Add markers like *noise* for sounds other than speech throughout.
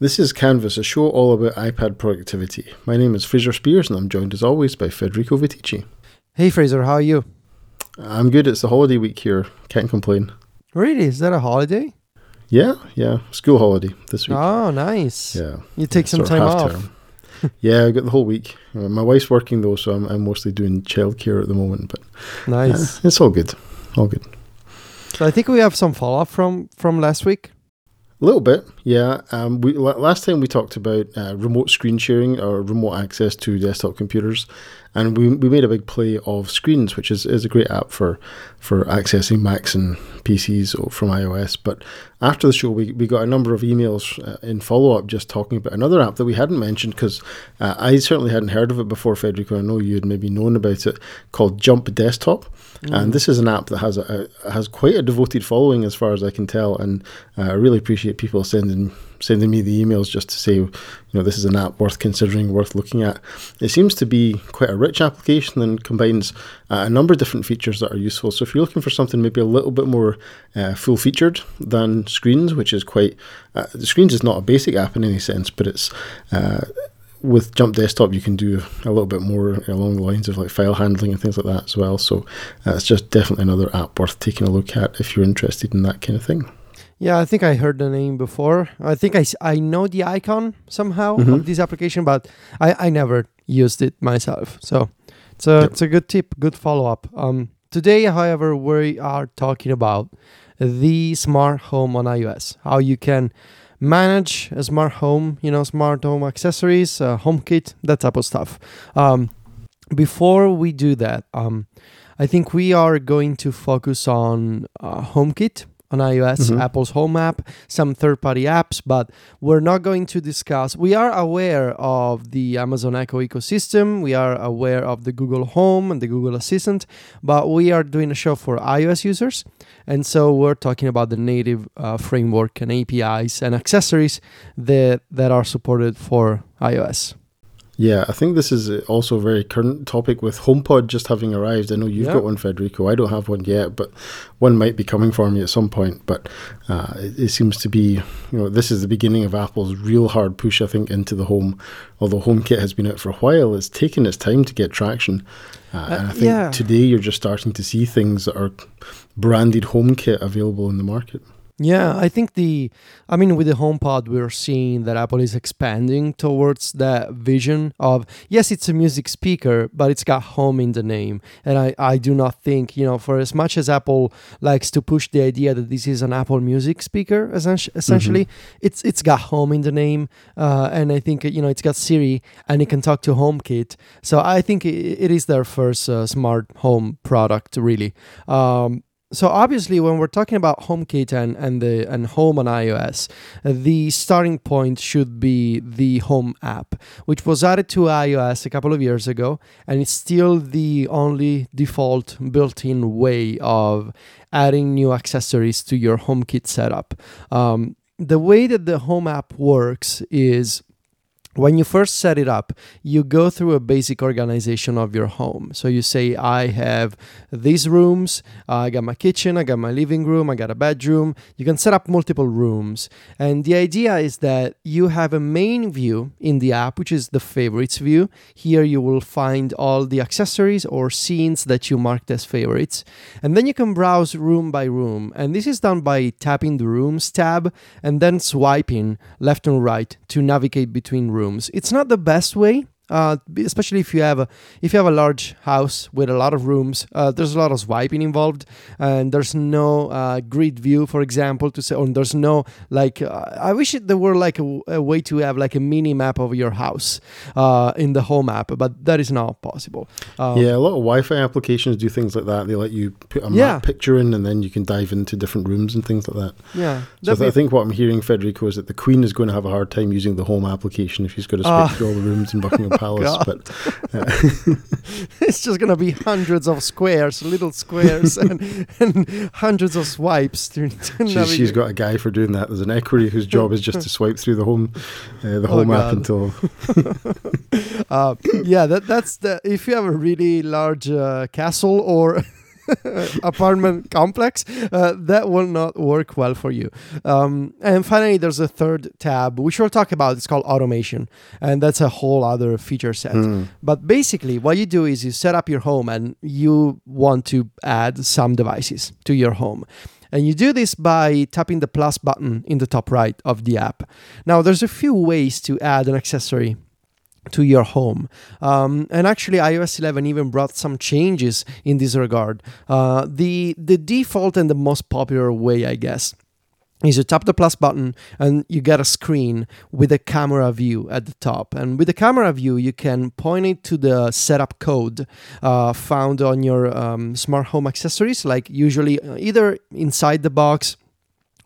This is Canvas, a show all about iPad productivity. My name is Fraser Speirs, and I'm joined as always by Federico Viticci. Hey Fraser, how are you? I'm good. It's the holiday week here. Can't complain. Really? Is that a holiday? Yeah, yeah. School holiday this week. Oh, nice. Yeah. You take some Sort of time off. term. yeah, I got the whole week. Uh, my wife's working though, so I'm, I'm mostly doing childcare at the moment. But Nice. it's all good. All good. So I think we have some follow up from from last week. A little bit, yeah. Um, we last time we talked about uh, remote screen sharing or remote access to desktop computers, and we, we made a big play of Screens, which is, is a great app for for accessing Macs and PCs from iOS. But after the show, we, we got a number of emails uh, in follow up just talking about another app that we hadn't mentioned because uh, I certainly hadn't heard of it before, Federico. I know you had maybe known about it called Jump Desktop. And this is an app that has a, a has quite a devoted following, as far as I can tell. And uh, I really appreciate people sending sending me the emails just to say, you know, this is an app worth considering, worth looking at. It seems to be quite a rich application and combines uh, a number of different features that are useful. So if you're looking for something maybe a little bit more uh, full featured than Screens, which is quite uh, Screens is not a basic app in any sense, but it's uh, with Jump Desktop, you can do a little bit more along the lines of like file handling and things like that as well. So uh, it's just definitely another app worth taking a look at if you're interested in that kind of thing. Yeah, I think I heard the name before. I think I, I know the icon somehow Mhm. of this application, but I, I never used it myself. So it's a Yep. it's a good tip, good follow up. Um, today, however, we are talking about the smart home on iOS. How you can manage a smart home, you know, smart home accessories, uh, HomeKit, that type of stuff. Um, before we do that, um, I think we are going to focus on uh, HomeKit on iOS, Mhm. Apple's Home app, some third-party apps, but we're not going to discuss. We are aware of the Amazon Echo ecosystem. We are aware of the Google Home and the Google Assistant, but we are doing a show for iOS users, and so we're talking about the native uh, framework and APIs and accessories that that are supported for iOS. Yeah, I think this is also a very current topic with HomePod just having arrived. I know you've Yeah. got one, Federico. I don't have one yet, but one might be coming for me at some point. But uh, it, it seems to be, you know, this is the beginning of Apple's real hard push, I think, into the home. Although HomeKit has been out for a while, it's taken its time to get traction. Uh, and I think yeah. today you're just starting to see things that are branded HomeKit available in the market. Yeah, I think the, I mean, with the HomePod, we're seeing that Apple is expanding towards that vision of, yes, it's a music speaker, but it's got home in the name. And I, I do not think, you know, for as much as Apple likes to push the idea that this is an Apple music speaker, essentially, essentially it's it's got home in the name. Uh, and I think, you know, it's got Siri and it can talk to HomeKit. So I think i it is their first uh, smart home product, really. Um, so obviously when we're talking about HomeKit and, and the and home on iOS, the starting point should be the home app, which was added to iOS a couple of years ago, and it's still the only default built-in way of adding new accessories to your HomeKit setup. Um, the way that the home app works is when you first set it up, you go through a basic organization of your home. So you say, I have these rooms, uh, I got my kitchen, I got my living room, I got a bedroom. You can set up multiple rooms. And the idea is that you have a main view in the app, which is the favorites view. Here you will find all the accessories or scenes that you marked as favorites. And then you can browse room by room. And this is done by tapping the rooms tab and then swiping left and right to navigate between rooms. It's not the best way. Uh, especially if you have a if you have a large house with a lot of rooms, uh, there's a lot of swiping involved, and there's no uh, grid view, for example, to say. Or there's no like. Uh, I wish there were like a, a way to have like a mini map of your house uh, in the home app, but that is not possible. Um, yeah, a lot of Wi-Fi applications do things like that. They let you put a Yeah. map picture in, and then you can dive into different rooms and things like that. yeah. So th- I think what I'm hearing, Federico, is that the Queen is going to have a hard time using the home application if she's got to switch Ah. through all the rooms in Buckingham *laughs* Palace. God. But uh, *laughs* it's just gonna be hundreds of squares, little squares, and, and hundreds of swipes to, to she's, she's got a guy for doing that. There's an equerry whose job is just to swipe through the home, uh, the Oh, home app God. until. *laughs* *laughs* uh, yeah, that that's the if you have a really large uh, castle or *laughs* apartment complex, uh, that will not work well for you. Um, and finally, there's a third tab which we'll talk about. It's called automation, and that's a whole other feature set. Mm. But basically, what you do is you set up your home and you want to add some devices to your home. And you do this by tapping the plus button in the top right of the app. Now, there's a few ways to add an accessory to your home. Um, and actually, iOS 11 even brought some changes in this regard. Uh, the the default and the most popular way, I guess, is you tap the plus button and you get a screen with a camera view at the top. And with the camera view, you can point it to the setup code uh, found on your um, smart home accessories, like usually uh, either inside the box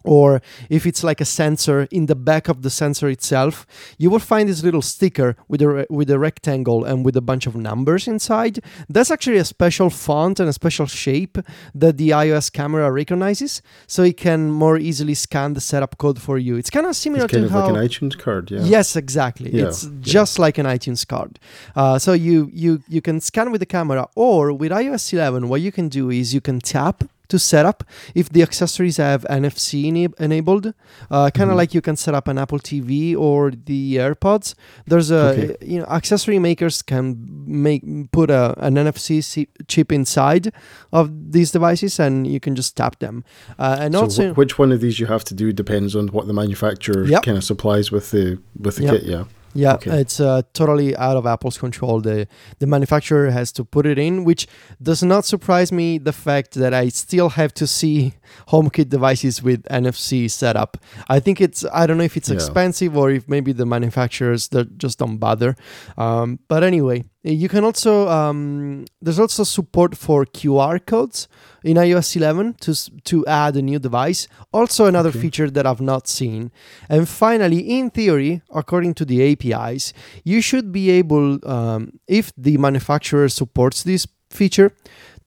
or if it's like a sensor in the back of the sensor itself you will find this little sticker with a with a rectangle and with a bunch of numbers inside that's actually a special font and a special shape that the iOS camera recognizes so it can more easily scan the setup code for you it's kind of similar It's kind to of how like an iTunes card, yeah. Yes, exactly. Yeah, It's yeah. just like an iTunes card. Uh, so you you you can scan with the camera, or with iOS 11, what you can do is you can tap to set up if the accessories have NFC ena- enabled. Uh, kind of Mhm. like you can set up an Apple TV or the AirPods. There's a Okay. you know accessory makers can make put a, an NFC chip inside of these devices, and you can just tap them. Uh, and so also. wh- which one of these you have to do depends on what the manufacturer Yep. kind of supplies with the with the Yep. kit, yeah. Yeah, Okay. it's uh, totally out of Apple's control. The the manufacturer has to put it in, which does not surprise me. The fact that I still have to see *laughs* HomeKit devices with NFC setup. I think it's I don't know if it's Yeah. expensive or if maybe the manufacturers just don't bother. Um, but anyway, you can also um, there's also support for QR codes in iOS 11 to to add a new device. Also another Okay. feature that I've not seen. And finally, in theory, according to the APIs, you should be able, um, if the manufacturer supports this feature,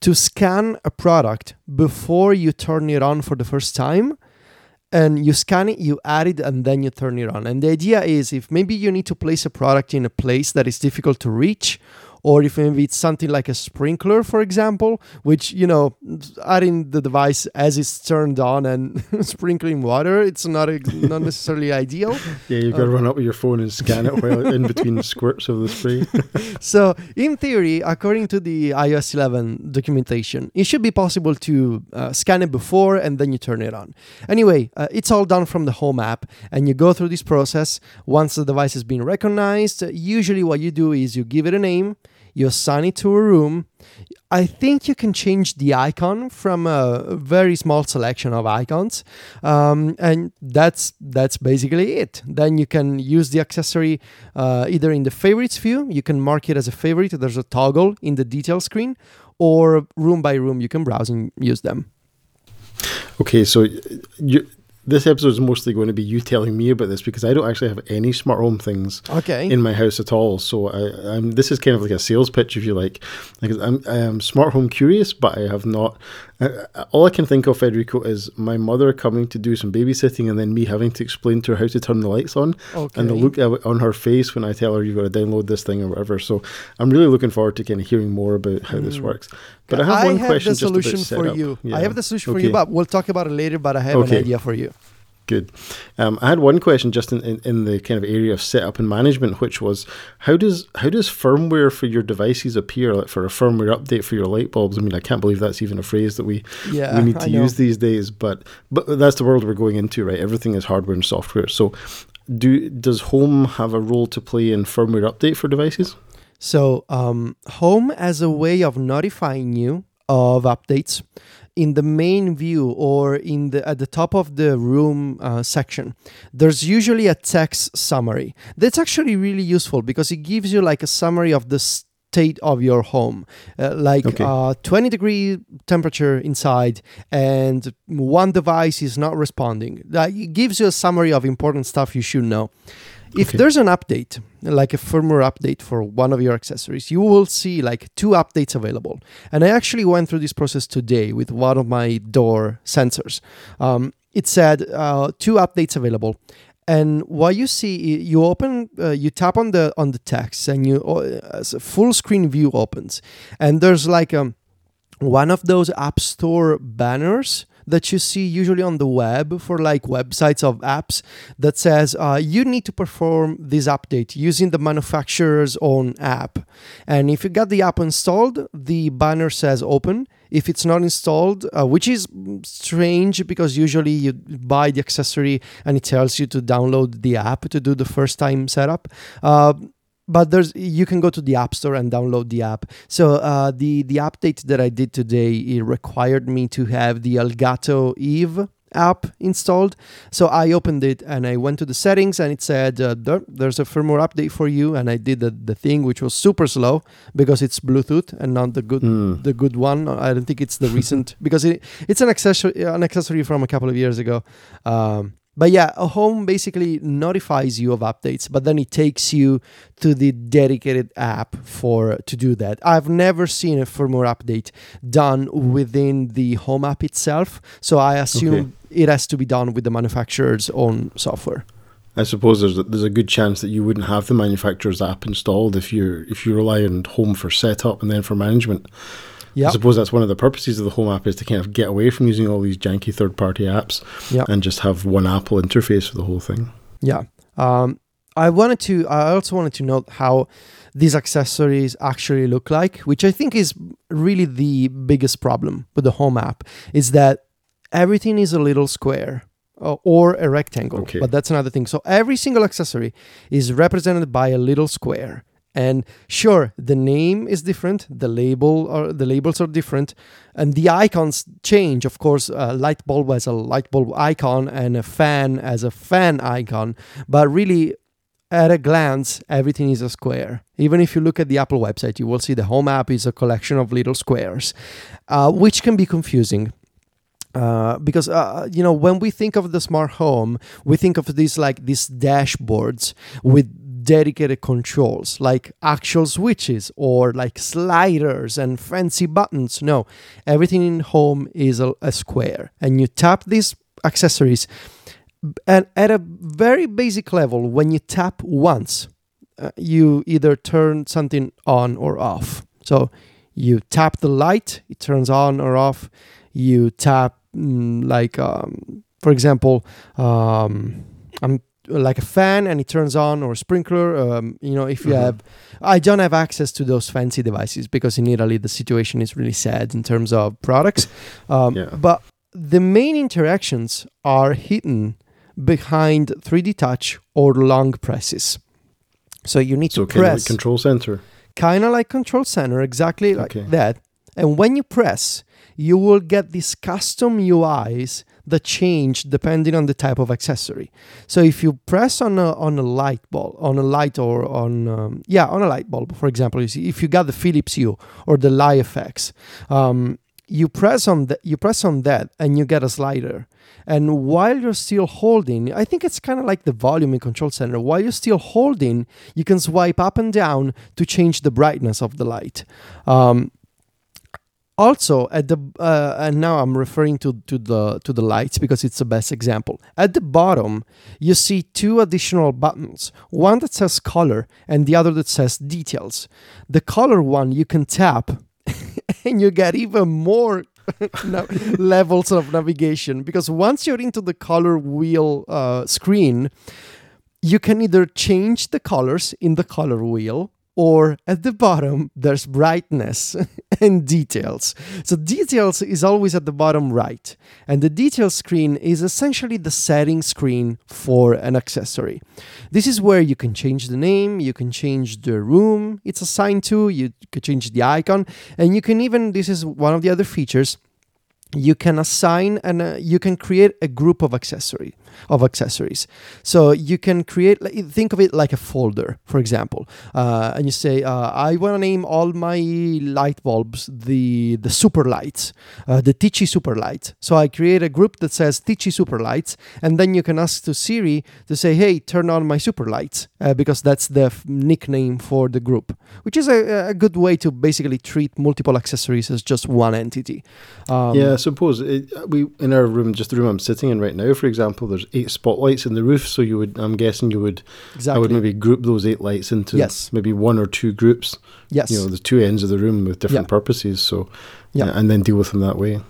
to scan a product before you turn it on for the first time. And you scan it, you add it, and then you turn it on. And the idea is if maybe you need to place a product in a place that is difficult to reach, or if maybe it's something like a sprinkler, for example, which, you know, adding the device as it's turned on and *laughs* sprinkling water, it's not, a, not necessarily *laughs* ideal. Yeah, you've got to Uh, run up with your phone and scan it while in between *laughs* squirts of the spray. So, in theory, according to the iOS 11 documentation, it should be possible to uh, scan it before and then you turn it on. Anyway, uh, it's all done from the home app, and you go through this process. Once the device has been recognized, usually what you do is you give it a name, you assign it to a room. I think you can change the icon from a very small selection of icons, um, and that's that's basically it. Then you can use the accessory uh, either in the favorites view, you can mark it as a favorite. There's a toggle in the detail screen, or room by room, you can browse and use them. Okay, so you, this episode is mostly going to be you telling me about this because I don't actually have any smart home things Okay. in my house at all. So I, I'm, this is kind of like a sales pitch, if you like. Like I'm, I am smart home curious, but I have not. Uh, all I can think of, Federico, is my mother coming to do some babysitting and then me having to explain to her how to turn the lights on okay. and the look on her face when I tell her you've got to download this thing or whatever. So I'm really looking forward to kind of hearing more about how this Mm. works. But I have one question the solution for you. Yeah. I have the solution for you, but we'll talk about it later. But I have Okay. an idea for you. Good. Um, I had one question just in, in, in the kind of area of setup and management, which was how does how does firmware for your devices appear? Like for a firmware update for your light bulbs. I mean, I can't believe that's even a phrase that we, Yeah, we need to use these days. But but that's the world we're going into, right? Everything is hardware and software. So, do does Home have a role to play in firmware update for devices? So, um, Home as a way of notifying you of updates in the main view or in the at the top of the room uh, section. There's usually a text summary. That's actually really useful because it gives you like a summary of the state of your home, uh, like Okay. uh, 20 degree temperature inside, and one device is not responding. It gives you a summary of important stuff you should know. If Okay. there's an update, like a firmware update for one of your accessories, you will see like two updates available. And I actually went through this process today with one of my door sensors. Um, it said uh, two updates available. And what you see, you open, uh, you tap on the on the text, and you uh, full screen view opens, and there's like um, one of those App Store banners that you see usually on the web for like websites of apps that says uh, you need to perform this update using the manufacturer's own app. And if you got the app installed, the banner says open. If it's not installed, uh, which is strange because usually you buy the accessory and it tells you to download the app to do the first time setup. Uh, but there's you can go to the app store and download the app. So uh, the the update that i did today it required me to have the elgato eve app installed. So i opened it and i went to the settings and it said uh, there, there's a firmware update for you. And i did the, the thing which was super slow because it's bluetooth and not the good Mm. the good one. I don't think it's the recent *laughs* because it, it's an accessory an accessory from a couple of years ago. Um, but yeah, a home basically notifies you of updates, but then it takes you to the dedicated app for to do that. I've never seen a firmware update done within the home app itself, so I assume Okay. it has to be done with the manufacturer's own software. I suppose there's a, there's a good chance that you wouldn't have the manufacturer's app installed if you if you rely on home for setup and then for management. Yeah, I suppose that's one of the purposes of the home app is to kind of get away from using all these janky third party apps Yeah. and just have one Apple interface for the whole thing. yeah. Um, I wanted to. I also wanted to note how these accessories actually look like, which I think is really the biggest problem with the home app, is that everything is a little square uh, or a rectangle. Okay. But that's another thing. So every single accessory is represented by a little square. And sure, the name is different, the label or the labels are different, and the icons change. Of course, light bulb has a light bulb icon and a fan as a fan icon, but really at a glance, everything is a square. Even if you look at the Apple website, you will see the home app is a collection of little squares, uh, which can be confusing. Uh, because uh, you know when we think of the smart home, we think of these like these dashboards with dedicated controls, like actual switches or like sliders and fancy buttons. No, everything in home is a, a square, and you tap these accessories and at a very basic level, when you tap once, uh, you either turn something on or off. So you tap the light, it turns on or off. You tap, mm, like, um, for example, um, I'm like a fan and it turns on or a sprinkler. Um, you know, if you Mhm. have, I don't have access to those fancy devices because in Italy the situation is really sad in terms of products. Um, Yeah. But the main interactions are hidden behind 3D touch or long presses. So you need So to of like control center. kind of like control center, exactly like Okay. that. And when you press, you will get these custom UIs that change depending on the type of accessory. So if you press on a on a light bulb, on a light or on um, yeah on a light bulb, for example, you see if you got the Philips Hue or the LiFX, um, you press on that you press on that and you get a slider. And while you're still holding, I think it's kind of like the volume in Control Center. While you're still holding, you can swipe up and down to change the brightness of the light. Um, also, at the uh, and now I'm referring to, to the to the lights because it's the best example. At the bottom, you see two additional buttons. One that says color and the other that says details. The color one you can tap, *laughs* and you get even more *laughs* levels of navigation because once you're into the color wheel uh, screen, you can either change the colors in the color wheel or at the bottom there's brightness *laughs* and details. So details is always at the bottom right and the details screen is essentially the setting screen for an accessory. This is where you can change the name, you can change the room it's assigned to, you can change the icon and you can even this is one of the other features you can assign and uh, you can create a group of accessory of accessories. So you can create think of it like a folder for example. Uh, and you say uh, i want to name all my light bulbs the the super lights uh, the Ticci super lights. so i create a group that says Ticci super lights and then you can ask to siri to say hey turn on my super lights uh, because that's the f- nickname for the group which is a, a good way to basically treat multiple accessories as just one entity. Um, yeah, I suppose it, we in our room, just the room I'm sitting in right now, for example, there's eight spotlights in the roof. So you would, I'm guessing you would, exactly I would maybe group those eight lights into Yes. maybe one or two groups. yes You know, the two ends of the room with different Yeah. purposes. So Yeah. and then deal with them that way.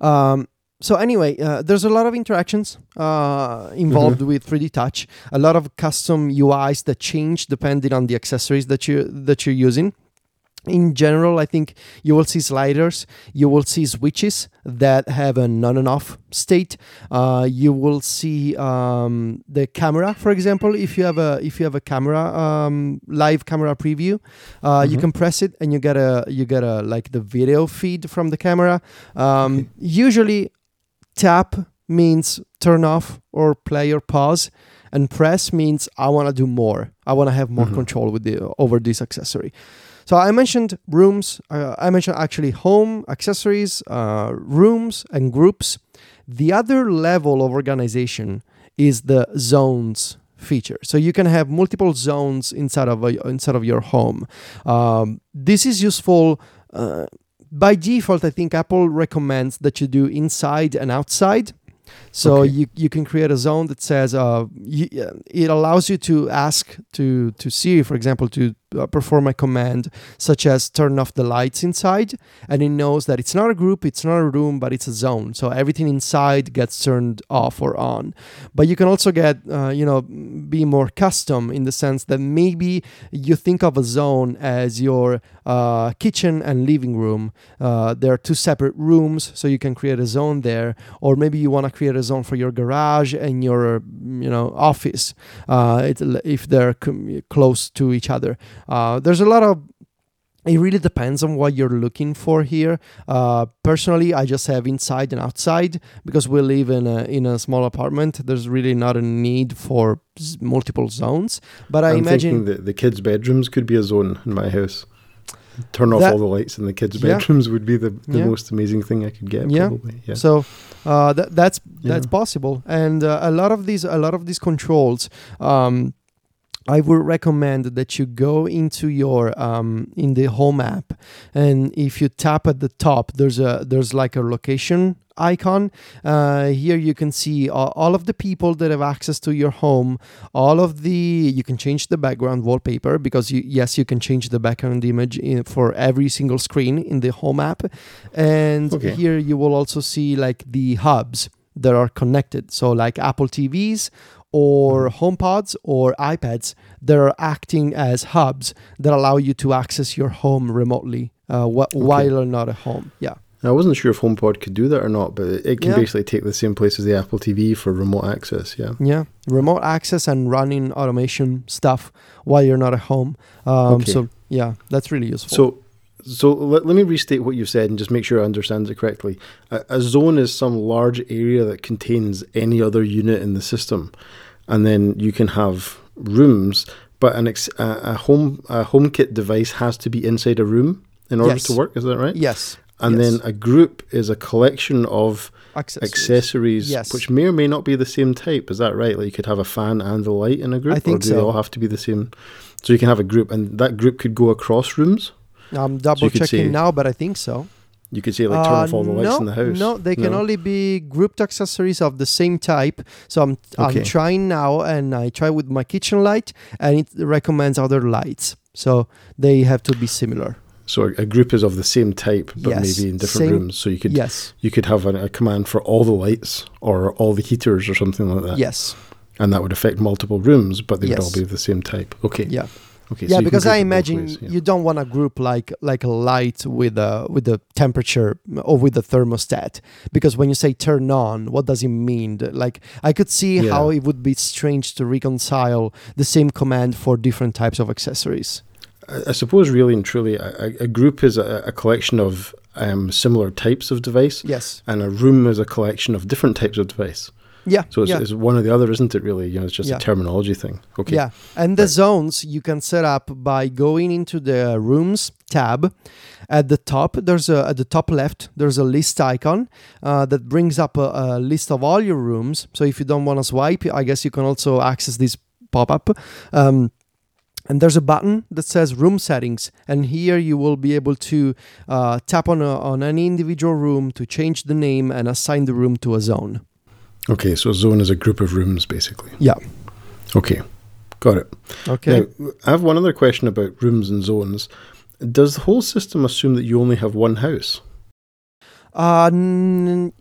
Um, so anyway, uh, there's a lot of interactions uh, involved with 3D Touch. A lot of custom UIs that change depending on the accessories that you that you're using. In general, I think you will see sliders. You will see switches that have a on and off state. Uh, you will see um, the camera, for example. If you have a if you have a camera um, live camera preview, uh, you Mhm. can press it and you get a you get a like the video feed from the camera. Um, Usually, tap means turn off or play or pause, and press means I want to do more. I want to have more Mhm. control with the over this accessory. So I mentioned rooms. Uh, I mentioned actually home accessories, uh, rooms, and groups. The other level of organization is the zones feature. So you can have multiple zones inside of a, inside of your home. Um, this is useful. Uh, by default, I think Apple recommends that you do inside and outside. So Okay. you, you can create a zone that says uh, you, uh, it allows you to ask to to Siri, for example, to uh, perform a command such as turn off the lights inside, and it knows that it's not a group, it's not a room, but it's a zone. So everything inside gets turned off or on. But you can also get uh, you know be more custom in the sense that maybe you think of a zone as your uh, kitchen and living room. Uh, there are two separate rooms, so you can create a zone there. Or maybe you want to create a zone for your garage and your you know office uh, it, if they're com- close to each other. Uh, there's a lot of it really depends on what you're looking for here. Uh, personally, I just have inside and outside because we live in a in a small apartment. There's really not a need for s- multiple zones. But I I'm imagine that the kids' bedrooms could be a zone in my house. Turn off That- all the lights in the kids' Yeah. bedrooms would be the, the Yeah. most amazing thing I could get. Yeah. Probably. Yeah. So uh, that that's that's Yeah. possible, and uh, a lot of these a lot of these controls. Um, I would recommend that you go into your um, in the home app, and if you tap at the top, there's a there's like a location icon. Uh, here you can see all, of the people that have access to your home. All of the you can change the background wallpaper because you yes you can change the background image in, for every single screen in the home app, and Okay. here you will also see like the hubs that are connected. So like Apple TVs or HomePods or iPads that are acting as hubs that allow you to access your home remotely uh, wh- while you're not at home. Yeah. I wasn't sure if HomePod could do that or not, but it, it can Yeah. basically take the same place as the Apple TV for remote access. Yeah. Yeah. Remote access and running automation stuff while you're not at home. Um, Okay. So, yeah, that's really useful. So, so let, let me restate what you've said and just make sure I understand it correctly. A, a zone is some large area that contains any other unit in the system, and then you can have rooms. But an ex, a, a home a HomeKit device has to be inside a room in order Yes. to work. Is that right? yes. And yes. then a group is a collection of accessories. accessories, Yes. which may or may not be the same type. Is that right? Like you could have a fan and a light in a group, I think or do they all have to be the same? So you can have a group, and that group could go across rooms. I'm double could checking say- now, but I think so. You can see like turn Uh, off all the lights no, in the house. No, they can No? only be grouped accessories of the same type. So I'm Okay. I'm trying now, and I try with my kitchen light, and it recommends other lights. So they have to be similar. So a, group is of the same type, but Yes, maybe in different same- rooms. So you could yes, you could have a, a command for all the lights or all the heaters or something like that. yes, And that would affect multiple rooms, but they would all be of the same type. Okay. yeah, Okay. yeah. so because I imagine ways, yeah. you don't want to group like like a light with a with the temperature or with the thermostat. Because when you say turn on, what does it mean? Like I could see Yeah. how it would be strange to reconcile the same command for different types of accessories. I, I suppose really and truly, a, a- a group is a, a collection of um, similar types of device, Yes. and a room is a collection of different types of device. Yeah. So it's, yeah. it's one or the other, isn't it? Really, you know, it's just Yeah. a terminology thing. Okay. Yeah, and the Right. zones you can set up by going into the rooms tab. At the top, there's a at the top left there's a list icon uh, that brings up a, a list of all your rooms. So if you don't want to swipe, I guess you can also access this pop up. Um, and there's a button that says room settings and here you will be able to uh, tap on, a, on any individual room to change the name and assign the room to a zone Okay, so zone is a group of rooms, basically. Yeah. Okay, got it. Okay. Now, I have one other question about rooms and zones. Does the whole system assume that you only have one house? Uh, n-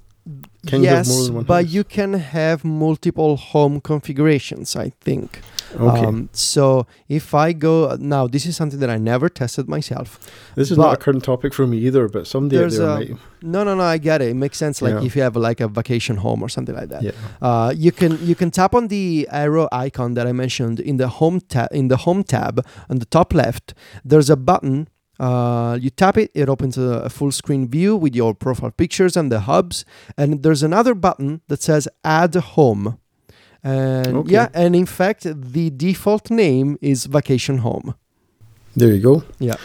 Can you have yes, more than one but house? you can have multiple home configurations. I think. Okay, Um, so if I go now, this is something that I never tested myself. this is not a current topic for me either, but someday There's there a- might. No, no, no. I get it. It makes sense. Like Yeah. if you have like a vacation home or something like that. Yeah. Uh, you can you can tap on the arrow icon that I mentioned in the home tab in the home tab on the top left. There's a button. Uh, you tap it, it opens a, a full screen view with your profile pictures and the hubs. And there's another button that says Add Home. And Okay. yeah, and in fact, the default name is Vacation Home. There you go. Yeah.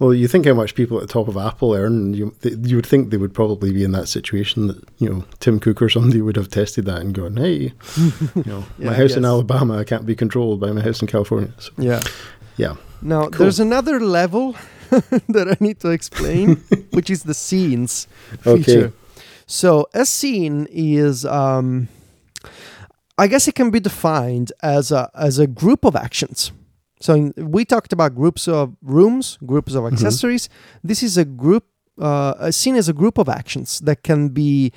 Well, you think how much people at the top of Apple earn, and you th- you would think they would probably be in that situation that you know Tim Cook or somebody would have tested that and gone, "Hey, you know, *laughs* Yeah, my house in. Alabama I can't be controlled by my house in California." So, Yeah. Yeah. Now Cool. there's another level *laughs* that I need to explain, *laughs* which is the scenes feature. Okay. feature. So a scene is, um, I guess, it can be defined as a as a group of actions. So in, we talked about groups of rooms, groups of accessories. This is a group. Uh, a scene is a group of actions that can be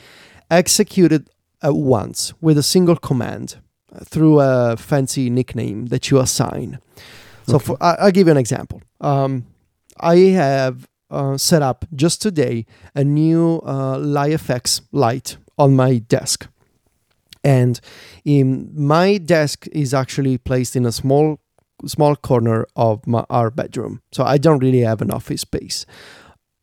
executed at once with a single command uh, through a fancy nickname that you assign. So Okay. for, I, I'll give you an example. Um, I have uh, set up just today a new uh, LiFX light on my desk. And in my desk is actually placed in a small small corner of my, our bedroom. So I don't really have an office space.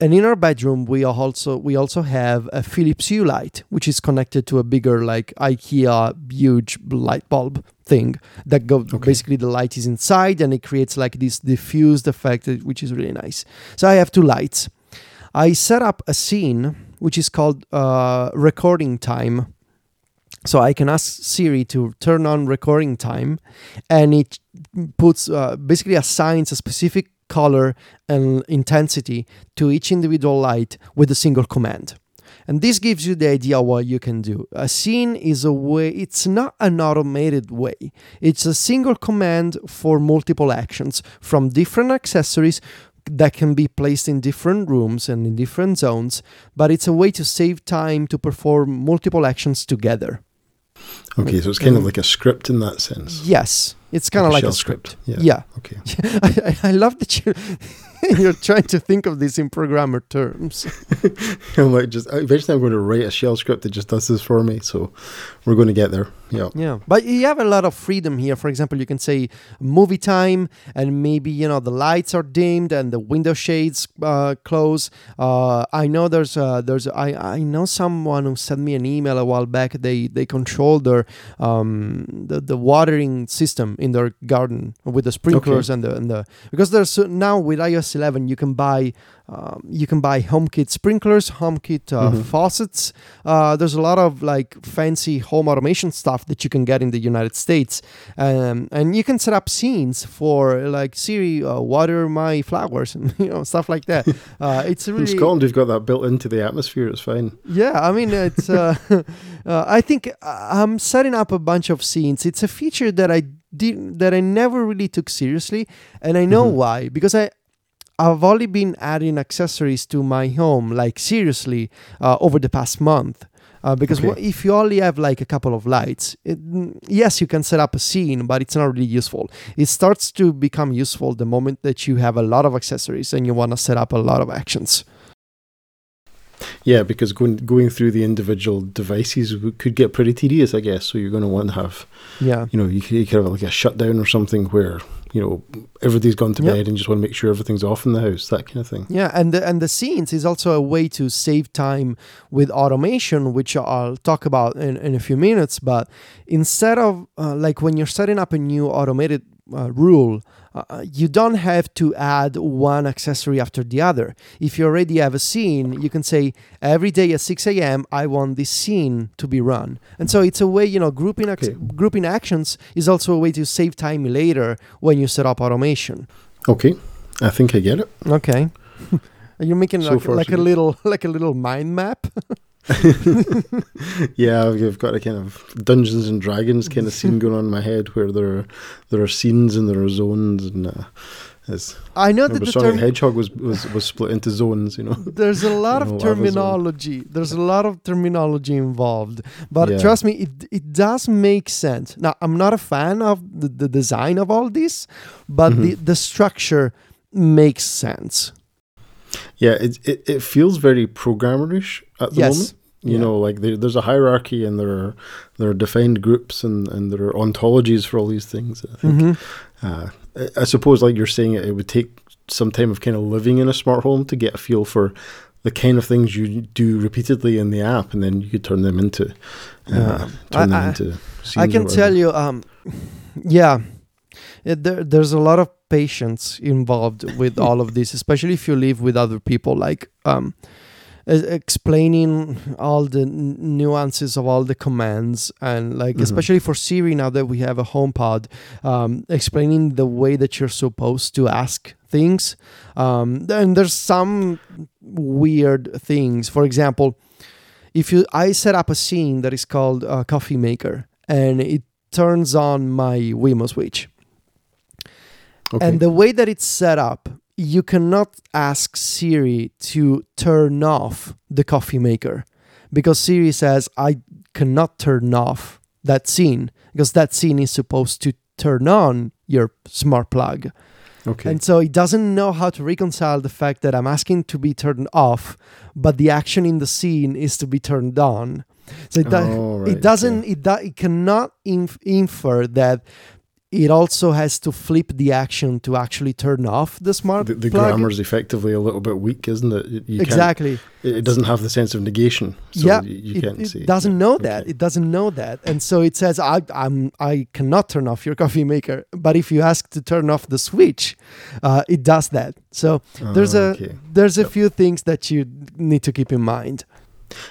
And in our bedroom, we also we also have a Philips Hue light, which is connected to a bigger like IKEA huge light bulb thing that go Okay. basically the light is inside and it creates like this diffused effect, which is really nice. So I have two lights. I set up a scene which is called uh, recording time. So I can ask Siri to turn on recording time, and it puts uh, basically assigns a specific color and intensity to each individual light with a single command. And this gives you the idea what you can do. A scene is a way, it's not an automated way. It's a single command for multiple actions from different accessories that can be placed in different rooms and in different zones, but it's a way to save time to perform multiple actions together. Okay, so it's kind of like a script in that sense. Yes, it's kind of Like a like, a script. script, yeah. yeah. Okay. I, *laughs* I I love that you *laughs* you're trying to think of this in programmer terms. *laughs* I'm like just eventually I'm going to write a shell script that just does this for me. So we're going to get there. Yeah. Yeah, but you have a lot of freedom here. For example, you can say movie time, and maybe you know the lights are dimmed and the window shades uh, close. Uh, I know there's uh, there's I, I know someone who sent me an email a while back. They they control their um the, the watering system in their garden with the sprinklers and the and the because there's uh, now with iOS 11 you can buy um, you can buy HomeKit sprinklers, HomeKit uh, Mhm. faucets. Uh, there's a lot of like fancy home automation stuff that you can get in the United States, um, and you can set up scenes for like Siri, uh, water my flowers, and *laughs* you know stuff like that. *laughs* Uh, it's In really Scotland, we've got that built into the atmosphere. It's fine. yeah, I mean, it's. Uh, *laughs* uh, I think I'm setting up a bunch of scenes. It's a feature that I did that I never really took seriously, and I know Mhm. why because I. I've only been adding accessories to my home, like seriously, uh, over the past month. Uh, because Okay. if you only have like a couple of lights, it, yes, you can set up a scene, but it's not really useful. It starts to become useful the moment that you have a lot of accessories and you want to set up a lot of actions. Yeah, because going going through the individual devices could get pretty tedious, I guess. So you're going to want to have, Yeah. you know, you could, you could have like a shutdown or something where you know everybody's gone to Yep. bed and just want to make sure everything's off in the house, that kind of thing. Yeah, and the, and the scenes is also a way to save time with automation, which I'll talk about in, in a few minutes. But instead of uh, like when you're setting up a new automated uh, rule, uh, you don't have to add one accessory after the other. If you already have a scene, you can say every day at 6 a.m. I want this scene to be run, and so it's a way you know grouping ac- Okay. grouping actions is also a way to save time later when you set up automation. Okay, I think I get it. Okay. *laughs* Are you making So like, far, like so a good. little *laughs* like a little mind map? *laughs* *laughs* yeah, I've got a kind of Dungeons and Dragons kind of scene going on in my head where there are there are scenes and there are zones and uh, I know that the Sonic term, Hedgehog was, was was split into zones, you know. *laughs* there's a lot of terminology. There's a lot of terminology involved, but Yeah. trust me, it it does make sense. Now, I'm not a fan of the, the design of all this, but Mm-hmm. the the structure makes sense. Yeah, it it, it feels very programmerish at the Yes. moment. You Yeah. know, like there, there's a hierarchy and there are there are defined groups and, and there are ontologies for all these things. I think. Mhm. Uh, I- I suppose, like you're saying, it, it would take some time of kind of living in a smart home to get a feel for the kind of things you do repeatedly in the app, and then you could turn them into uh, Yeah. turn I- them I- into. I can tell you, um, yeah, there, there's a lot of patience involved with all of this, especially if you live with other people. Like um, explaining all the n- nuances of all the commands, and like Mhm. especially for Siri now that we have a HomePod, um, explaining the way that you're supposed to ask things. Um, and there's some weird things. For example, if you I set up a scene that is called uh, coffee maker and it turns on my Wemo switch. Okay. And the way that it's set up, you cannot ask Siri to turn off the coffee maker because Siri says I cannot turn off that scene because that scene is supposed to turn on your smart plug. okay. And so it doesn't know how to reconcile the fact that I'm asking to be turned off, but the action in the scene is to be turned on. So it, do- Oh, right, it doesn't, it, do- it cannot inf- infer that it also has to flip the action to actually turn off the smart the, the plug. grammar's effectively a little bit weak, isn't it? You- exactly. It, it doesn't have the sense of negation. So yeah, You, you it, can't it see. doesn't know that. It doesn't know that, and so it says, "I, I'm, I cannot turn off your coffee maker." But if you ask to turn off the switch, uh, it does that. So there's Ah, a okay. there's a Yep. few things that you need to keep in mind.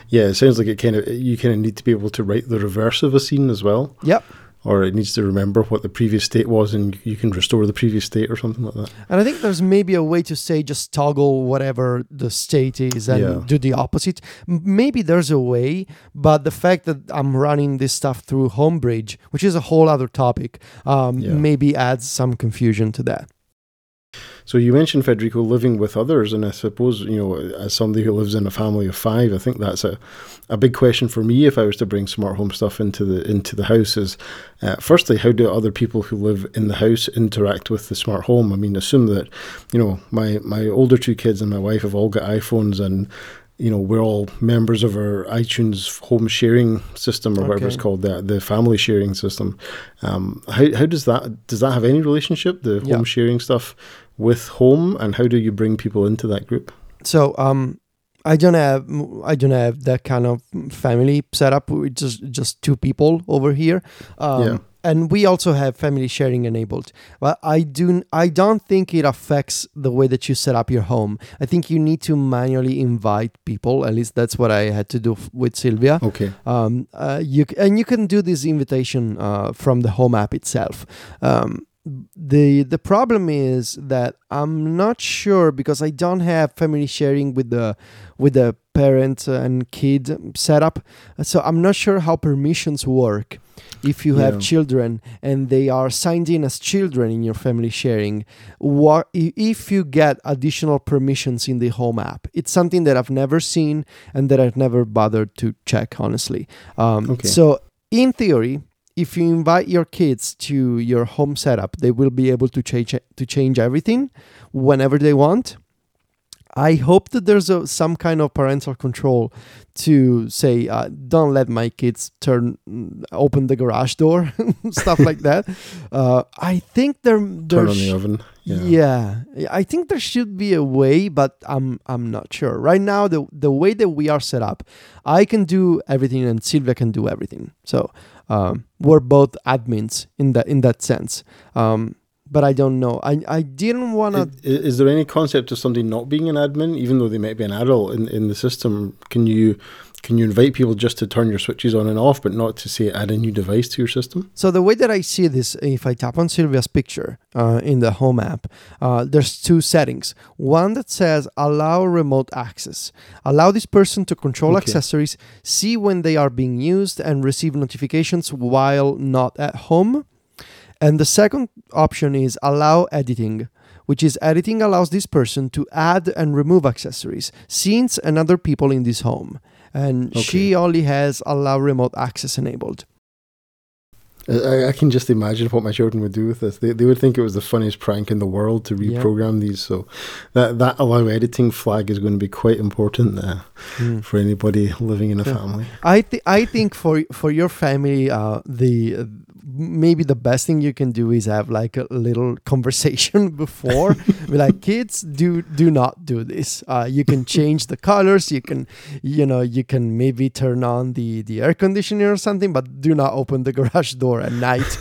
Yeah, it sounds like it kind of you kind of need to be able to write the reverse of a scene as well, Yep. Or it needs to remember what the previous state was, and you can restore the previous state or something like that. And I think there's maybe a way to say just toggle whatever the state is and Yeah. do the opposite. Maybe there's a way, but the fact that I'm running this stuff through Homebridge, which is a whole other topic, um, Yeah. maybe adds some confusion to that. So you mentioned Federico living with others, and I suppose you know, as somebody who lives in a family of five, I think that's a, a big question for me if I was to bring smart home stuff into the into the house. Is uh, firstly, how do other people who live in the house interact with the smart home? I mean, assume that you know my my older two kids and my wife have all got iPhones and. You know, we're all members of our iTunes home sharing system or whatever it's called, the the family sharing system. Um, how how does that does that have any relationship? The Yeah. home sharing stuff with home and how do you bring people into that group So um, I don't have I don't have that kind of family setup. With just just two people over here. Um, Yeah. And we also have family sharing enabled. But I do I don't think it affects the way that you set up your home. I think you need to manually invite people. At least that's what I had to do f- with Silvia. okay Um, uh, you c- and you can do this invitation uh, from the home app itself. Um, the the problem is that I'm not sure because I don't have family sharing with the with the parent and kid setup, so I'm not sure how permissions work. If you have Yeah. children and they are signed in as children in your family sharing, what if you get additional permissions in the home app? It's something that I've never seen and that I've never bothered to check honestly. Um, Okay. So in theory, if you invite your kids to your home setup, they will be able to change to change everything whenever they want. I hope that there's a, some kind of parental control to say, uh, don't let my kids turn open the garage door, *laughs* stuff like that. *laughs* Uh, I think there turn there's on the oven yeah. I think there should be a way, but I'm I'm not sure. Right now, the the way that we are set up, I can do everything and Silvia can do everything. So um, we're both admins in that in that sense. Um, but I don't know. I I didn't want to. is, is there any concept of somebody not being an admin even though they might be an adult in, in the system can you can you invite people just to turn your switches on and off, but not to say add a new device to your system? So the way that I see this, if I tap on Silvia's picture uh, in the home app, uh, there's two settings. One that says allow remote access, allow this person to control Okay. accessories, see when they are being used, and receive notifications while not at home. And the second option is allow editing, which is editing allows this person to add and remove accessories, scenes, and other people in this home. And she only has allow remote access enabled. I, I can just imagine what my children would do with this. They, they would think it was the funniest prank in the world to Yeah. reprogram these. So that that allow editing flag is going to be quite important uh, for anybody living in a Yeah. family. I th- I think for for your family, uh, the maybe the best thing you can do is have like a little *laughs* conversation before. Be like, *laughs* kids, do do not do this. Uh, you can change the colors. You can, you know, you can maybe turn on the the air conditioner or something, but do not open the *laughs* garage door at night.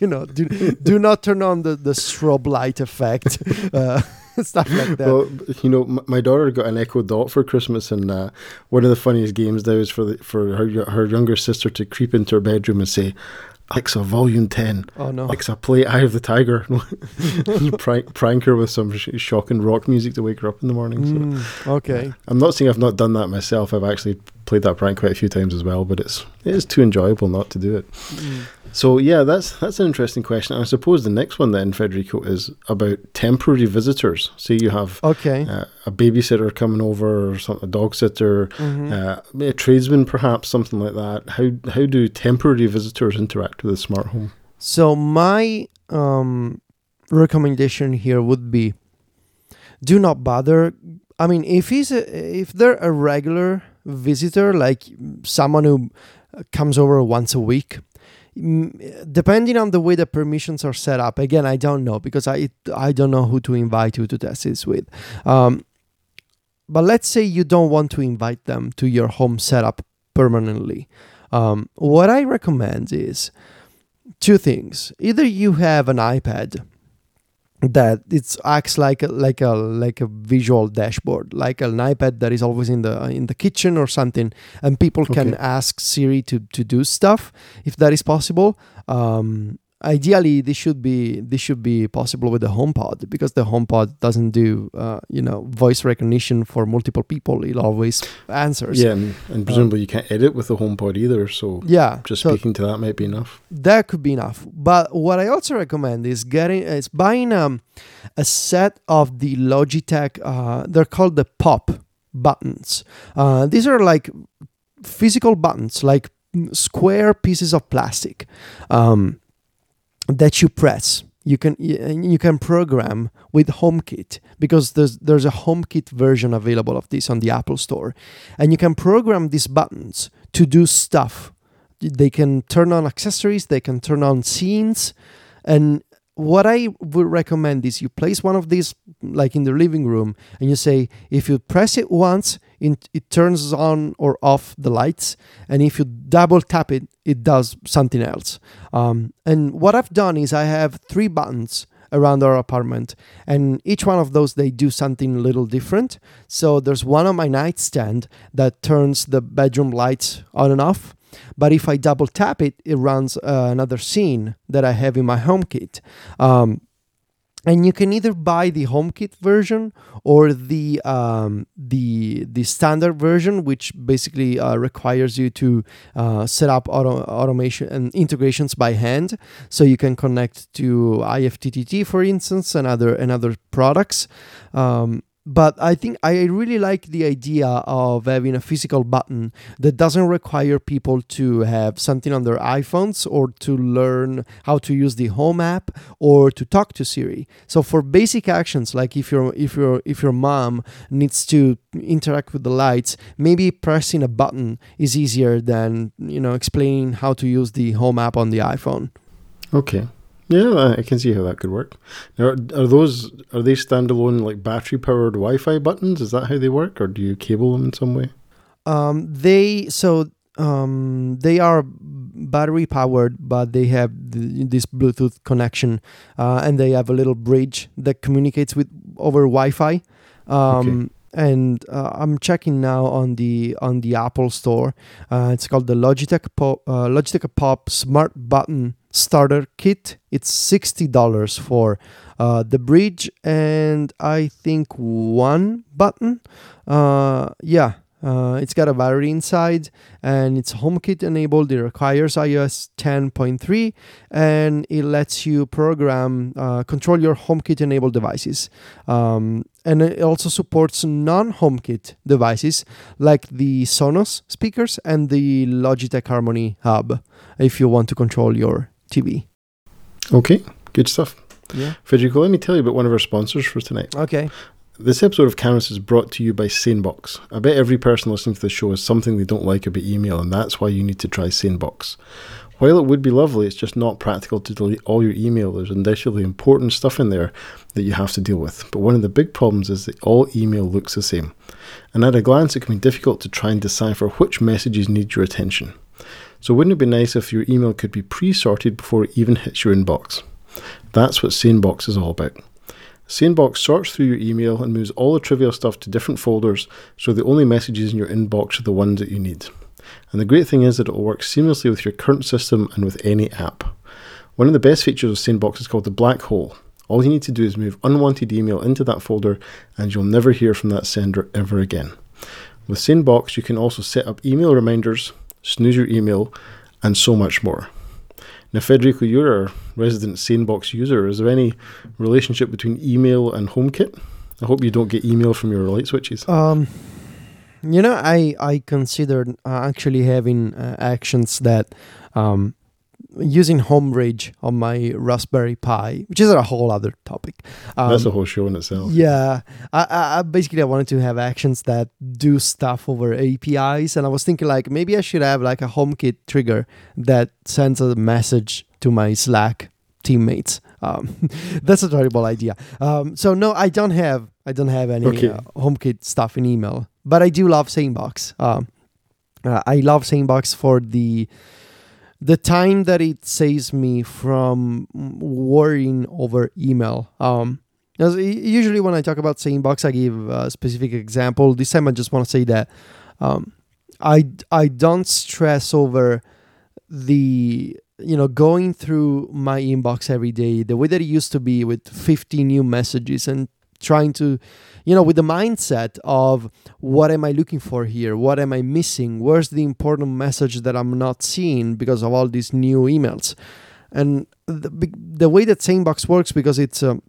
you know, do do not turn on the the strobe light effect. Uh, stuff like that. Well, you know, m- my daughter got an Echo Dot for Christmas, and uh, one of the funniest games now is for the, for her her younger sister to creep into her bedroom and say, "Alexa, volume 10. oh no. Alexa, play "Eye of the Tiger." *laughs* prank, prank her with some sh- shocking rock music to wake her up in the morning. So. Mm, okay. I'm not saying I've not done that myself. I've actually played that prank quite a few times as well, but it's it is too enjoyable not to do it. Mm. So yeah, that's that's an interesting question. I suppose the next one then, Federico, is about temporary visitors. Say you have Okay. uh, a babysitter coming over, or some, a dog sitter, Mhm. uh, a tradesman, perhaps something like that. How how do temporary visitors interact with a smart home? So my um, recommendation here would be do not bother. I mean, if he's a, if they're a regular visitor, like someone who comes over once a week, depending on the way the permissions are set up. Again, I don't know because I I don't know who to invite you to test this with. Um, but let's say you don't want to invite them to your home setup permanently. Um, what I recommend is two things. Either you have an iPad that it acts like a, like a like a visual dashboard, like an iPad that is always in the in the kitchen or something, and people can ask Siri to to do stuff if that is possible. Um, ideally, this should be this should be possible with the HomePod because the HomePod doesn't do uh, you know voice recognition for multiple people. It always answers. Yeah, and, and presumably you can't edit with the HomePod either. So Yeah. just so- speaking to that might be enough. that could be enough. But what I also recommend is getting is buying um, a set of the Logitech. Uh, they're called the Pop buttons. Uh, these are like physical buttons, like mm, square pieces of plastic um, that you press. You can you can program with HomeKit because there's there's a HomeKit version available of this on the Apple Store, and you can program these buttons to do stuff. They can turn on accessories they can turn on scenes. And what i would recommend is you place one of these like in the living room and you say if you press it once it, it turns on or off the lights. And if you double tap it it does something else um, and what i've done is i have three buttons around our apartment and each one of those they do something a little different so there's one on my nightstand that turns the bedroom lights on and off but if I double tap it, it runs uh, another scene that I have in my HomeKit. Um, and you can either buy the HomeKit version or the um, the the standard version, which basically uh, requires you to uh, set up auto- automation and integrations by hand, so you can connect to IFTTT, for instance, and other and other products. Um, but I think I really like the idea of having a physical button that doesn't require people to have something on their iPhones or to learn how to use the home app or to talk to Siri. So for basic actions like if your if your if your mom needs to interact with the lights, maybe pressing a button is easier than, you know, explaining how to use the home app on the iPhone. Okay. Yeah, I can see how that could work. Now, are, are those are they standalone like battery powered Wi-Fi buttons? Is that how they work, or do you cable them in some way? Um, they so um, they are battery powered, but they have th- this Bluetooth connection, uh, and they have a little bridge that communicates with over Wi-Fi. Um, and uh, I'm checking now on the on the Apple Store. Uh, it's called the Logitech Pop, uh, Logitech Pop Smart Button Starter Kit. It's sixty dollars for uh, the bridge and I think one button. Uh, yeah, uh, it's got a battery inside and it's HomeKit enabled. It requires iOS 10.3 and it lets you program, uh, control your HomeKit enabled devices. Um, and it also supports non HomeKit devices like the Sonos speakers and the Logitech Harmony Hub if you want to control your TV. Okay, good stuff. Yeah. Federico, let me tell you about one of our sponsors for tonight. Okay. This episode of Canvas is brought to you by Sanebox. I bet every person listening to the show has something they don't like about email, and that's why you need to try Sanebox. While it would be lovely, it's just not practical to delete all your email. There's initially important stuff in there that you have to deal with. But one of the big problems is that all email looks the same. And at a glance, it can be difficult to try and decipher which messages need your attention. So, wouldn't it be nice if your email could be pre sorted before it even hits your inbox? That's what Sanebox is all about. Sanebox sorts through your email and moves all the trivial stuff to different folders so the only messages in your inbox are the ones that you need. And the great thing is that it will work seamlessly with your current system and with any app. One of the best features of Sanebox is called the black hole. All you need to do is move unwanted email into that folder and you'll never hear from that sender ever again. With Sanebox, you can also set up email reminders, snooze your email, and so much more. Now, Federico, you're a resident Sanebox user. Is there any relationship between email and HomeKit? I hope you don't get email from your light switches. Um, you know, I I considered uh, actually having uh, actions that um, using HomeBridge on my Raspberry Pi, which is a whole other topic. Um, That's a whole show in itself. Yeah, I, I, basically I wanted to have actions that do stuff over APIs, and I was thinking like maybe I should have like a HomeKit trigger that sends a message to my Slack teammates. Um, *laughs* that's a terrible idea. Um, so no, I don't have I don't have any okay. uh, HomeKit stuff in email, but I do love Sanebox. Um, uh, I love Sanebox for the the time that it saves me from worrying over email. Um, usually when I talk about Sanebox, I give a specific example. This time I just want to say that um, I I don't stress over the you know going through my inbox every day the way that it used to be with 50 new messages and trying to you know with the mindset of what am i looking for here? What am i missing? Where's the important message that i'm not seeing because of all these new emails? And the, the way that sanebox works because it's um,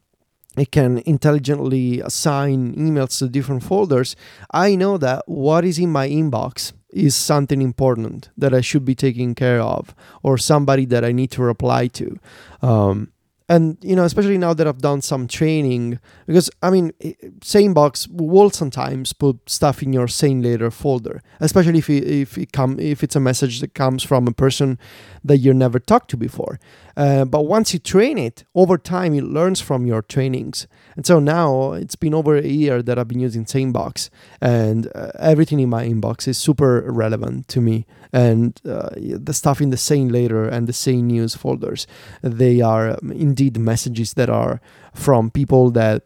it can intelligently assign emails to different folders i know that what is in my inbox is something important that i should be taking care of or somebody that i need to reply to. Um, and you know especially now that i've done some training because i mean sanebox will sometimes put stuff in your SaneLater folder especially if it, if it come if it's a message that comes from a person that you never talked to before. Uh, but once you train it over time it learns from your trainings. And so now it's been over a year that i've been using sanebox and uh, everything in my inbox is super relevant to me. And uh, the stuff in the SaneLater and the Sane News folders they are um, indeed messages that are from people that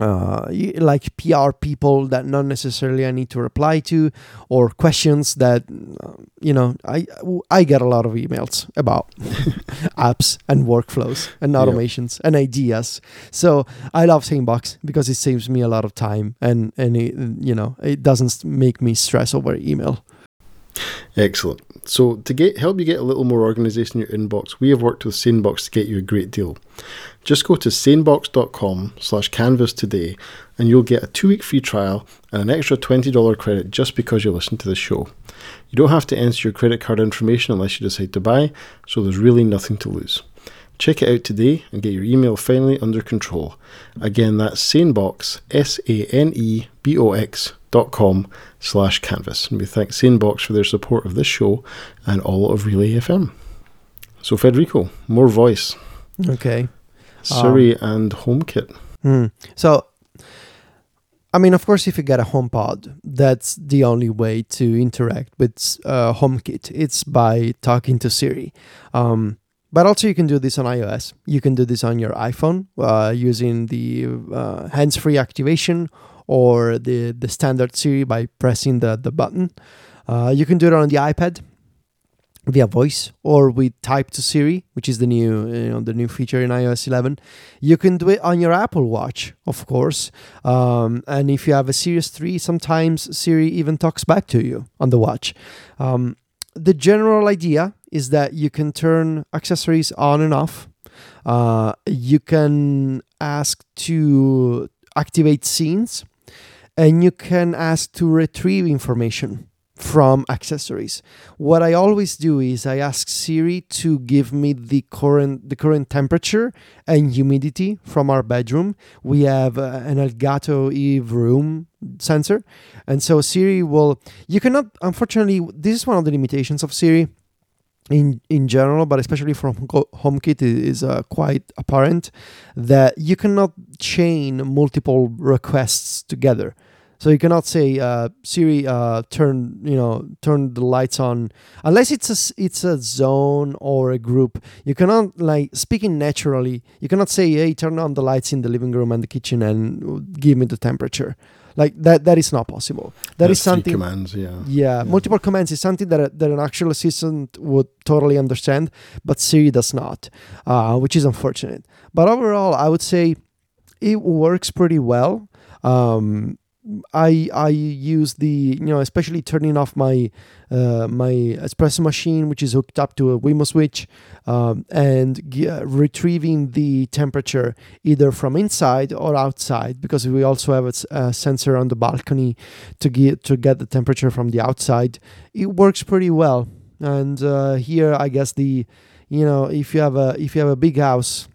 uh, like PR people that not necessarily I need to reply to, or questions that uh, you know I I get a lot of emails about *laughs* apps and workflows and automations yeah. and ideas. So I love Sanebox because it saves me a lot of time and and it, you know it doesn't make me stress over email. Excellent. So to get help you get a little more organization in your inbox, we have worked with Sanebox to get you a great deal. Just go to sanebox.com slash canvas today and you'll get a two-week free trial and an extra $20 credit just because you listen to the show. You don't have to enter your credit card information unless you decide to buy, so there's really nothing to lose. Check it out today and get your email finally under control. Again, that's sanebox, S-A-N-E-B-O-X dot com slash canvas. And we thank Sanebox for their support of this show and all of Relay FM. So Federico, more voice. Okay. Siri um, and HomeKit. Hmm. So I mean, of course, if you get a HomePod, that's the only way to interact with uh, HomeKit. It's by talking to Siri. Um, but also you can do this on iOS. You can do this on your iPhone uh, using the uh, hands-free activation or the the standard Siri by pressing the the button. Uh, you can do it on the iPad via voice or with type to Siri, which is the new you know the new feature in iOS 11. You can do it on your Apple Watch, of course. Um, and if you have a Series 3, sometimes Siri even talks back to you on the watch. Um, the general idea is that you can turn accessories on and off. Uh, you can ask to activate scenes, and you can ask to retrieve information from accessories. What I always do is I ask Siri to give me the current the current temperature and humidity from our bedroom. We have uh, an Elgato Eve room sensor, and so Siri will. You cannot, unfortunately, this is one of the limitations of Siri. In, in general, but especially from HomeKit, is uh, quite apparent that you cannot chain multiple requests together. So you cannot say uh, Siri uh, turn you know turn the lights on unless it's a it's a zone or a group. You cannot like speaking naturally. You cannot say hey turn on the lights in the living room and the kitchen and give me the temperature. Like that that is not possible. That That's is something. commands, yeah. yeah. multiple commands is something that a, that an actual assistant would totally understand, but Siri does not, uh, which is unfortunate. But overall, I would say it works pretty well. Um, I I use the you know especially turning off my uh, my espresso machine which is hooked up to a Wemo switch um, and g- uh, retrieving the temperature either from inside or outside because we also have a sensor on the balcony to get to get the temperature from the outside. It works pretty well, and uh, here I guess the you know if you have a if you have a big house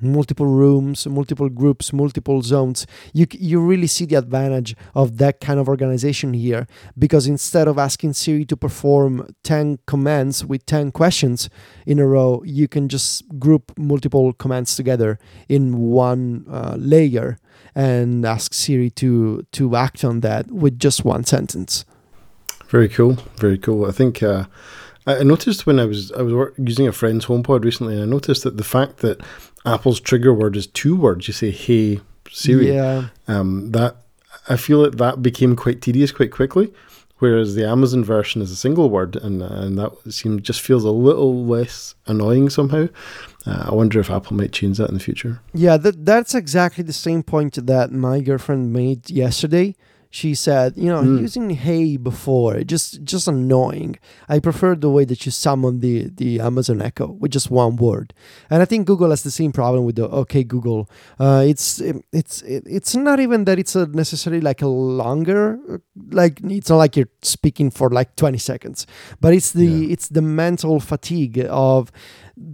multiple rooms multiple groups multiple zones you you really see the advantage of that kind of organization here because instead of asking Siri to perform 10 commands with 10 questions in a row you can just group multiple commands together in one uh, layer and ask Siri to to act on that with just one sentence Very cool. Very cool. I think uh, I noticed when I was I was using a friend's HomePod recently, and I noticed that the fact that Apple's trigger word is two words. You say "Hey Siri." yeah Um, that I feel that that became quite tedious quite quickly, whereas the Amazon version is a single word, and and that seems just feels a little less annoying somehow. Uh, I wonder if Apple might change that in the future. Yeah, that that's exactly the same point that my girlfriend made yesterday. She said, you know, Mm. using hey before just just annoying. I prefer the way that you summon the the Amazon Echo with just one word. And I think Google has the same problem with the OK Google. Uh, it's it's it's not even that it's a necessarily like a longer like it's not like you're speaking for like 20 seconds, but it's the Yeah. it's the mental fatigue of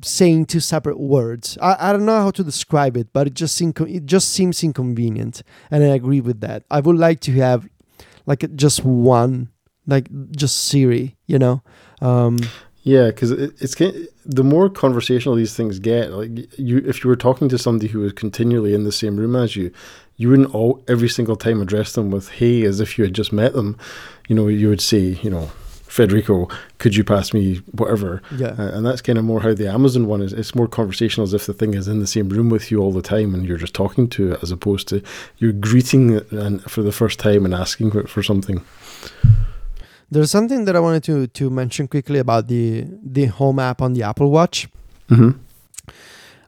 saying two separate words. I, I don't know how to describe it, but it just inco- it just seems inconvenient, and I agree with that. I would like to have like just one, like just Siri, you know. Um, Yeah, because it, it's the more conversational these things get. Like you, if you were talking to somebody who was continually in the same room as you, you wouldn't all every single time address them with "Hey" as if you had just met them. You know, you would say, you know, Federico, could you pass me whatever? yeah, Uh, and that's kind of more how the Amazon one is. It's more conversational, as if the thing is in the same room with you all the time, and you're just talking to it, as opposed to you're greeting it and for the first time and asking for, for something. there's something that I wanted to to mention quickly about the the Home app on the Apple Watch. Mm-hmm.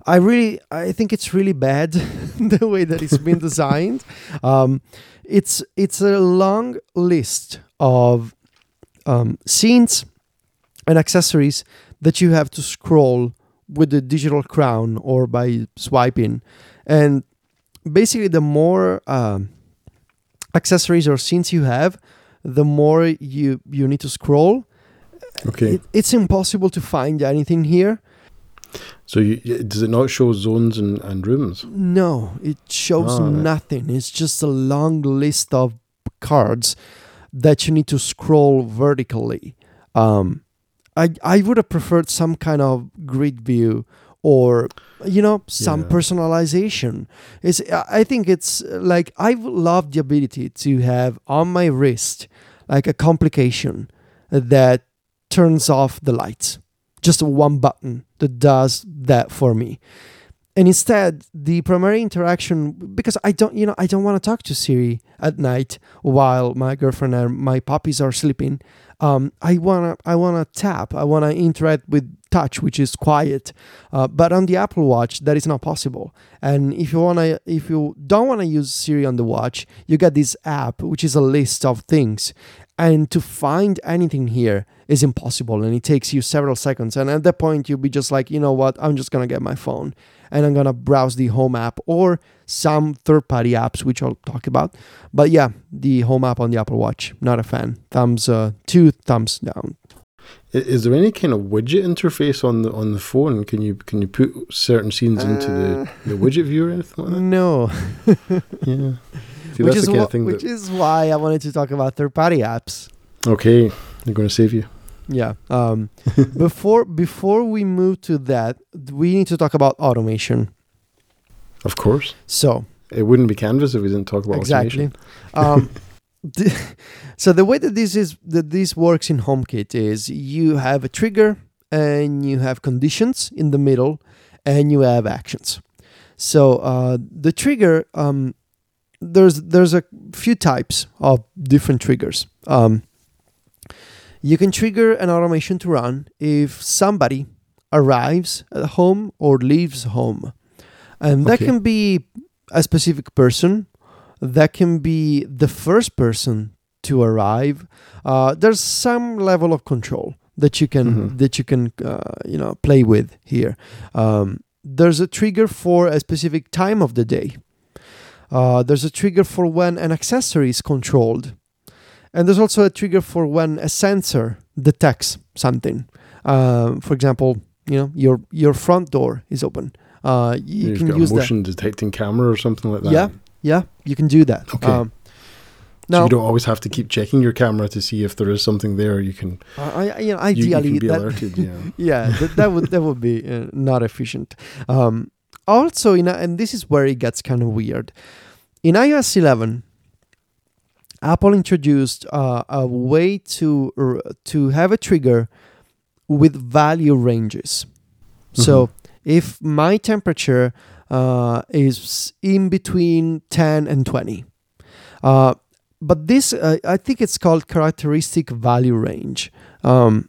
I really, I think it's really bad *laughs* the way that it's been designed. *laughs* Um, it's it's a long list of um, scenes and accessories that you have to scroll with the digital crown or by swiping, and basically the more um, accessories or scenes you have, the more you you need to scroll. Okay. It, it's impossible to find anything here. So you, does it not show zones and, and rooms? No, it shows Ah, right. nothing. It's just a long list of cards that you need to scroll vertically. Um, I I would have preferred some kind of grid view or you know some Yeah. personalization. It's I think it's like I would love the ability to have on my wrist like a complication that turns off the lights just one button that does that for me and instead the primary interaction because i don't you know i don't want to talk to siri at night while my girlfriend and my puppies are sleeping. Um, i want to i want to tap i want to interact with touch which is quiet uh, but on the apple watch that is not possible. And if you want to if you don't want to use siri on the watch you get this app which is a list of things and to find anything here is impossible and it takes you several seconds and at that point you'll be just like you know what i'm just gonna get my phone and I'm gonna browse the home app or some third party apps, which I'll talk about. But yeah, the home app on the Apple Watch, not a fan. Thumbs uh, two thumbs down. Is there any kind of widget interface on the on the phone? Can you can you put certain scenes into the, Uh, the widget view or anything like that? No, *laughs* Yeah. See, which is wh- which that. is why I wanted to talk about third party apps. Okay, they're going to save you. Yeah. Um, *laughs* before before we move to that, we need to talk about automation. Of course. So It wouldn't be Canvas if we didn't talk about exactly. automation. *laughs* Um, *laughs* the, so the way that this is that this works in HomeKit is you have a trigger and you have conditions in the middle, and you have actions. So uh, the trigger, um, there's there's a few types of different triggers. Um, you can trigger an automation to run if somebody arrives at home or leaves home, and that Okay. can be a specific person that can be the first person to arrive. Uh, there's some level of control that you can Mhm. that you can uh, you know play with here. Um, there's a trigger for a specific time of the day. Uh, there's a trigger for when an accessory is controlled, and there's also a trigger for when a sensor detects something. Um, for example, you know your your front door is open. Uh, you You've can got use a that. motion detecting camera or something like that. Yeah. Yeah, you can do that. Okay. Um, So now, you don't always have to keep checking your camera to see if there is something there. You can I, I- you know, you, you ideally, can be that, alerted. *laughs* Yeah. yeah, that, that would that would be uh, not efficient. Um, also, in a, and this is where it gets kind of weird. In iOS 11, Apple introduced uh, a way to to have a trigger with value ranges. So if my temperature uh, is in between 10 and 20, uh, but this uh, I think it's called characteristic value range. Um,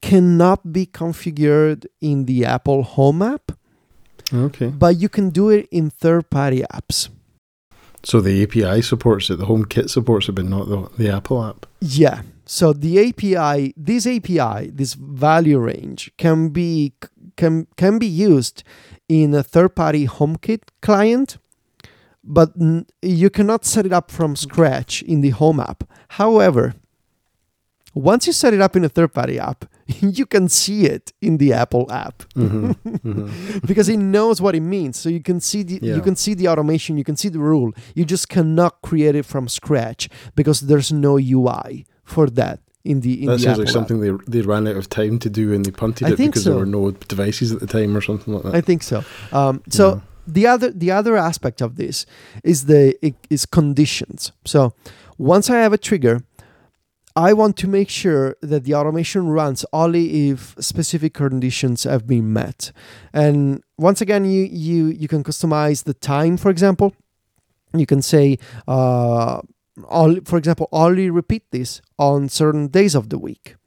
cannot be configured in the Apple Home app, Okay. but you can do it in third-party apps. So the API supports it. The HomeKit supports it, but not the the Apple app. Yeah. So the API, this API, this value range can be can can be used in a third-party HomeKit client, but n- you cannot set it up from scratch in the Home app. However, once you set it up in a third-party app, *laughs* you can see it in the Apple app hmm hmm *laughs* because it knows what it means. So you can see the Yeah. you can see the automation, you can see the rule. You just cannot create it from scratch because there's no UI for that in the in That the sounds Apple like something they they ran out of time to do and they punted I it because so. there were no devices at the time or something like that. I think so. Um, so Yeah. the other the other aspect of this is the is conditions. So once I have a trigger, I want to make sure that the automation runs only if specific conditions have been met. And once again, you you you can customize the time, for example. You can say, uh, for example, only repeat this on certain days of the week.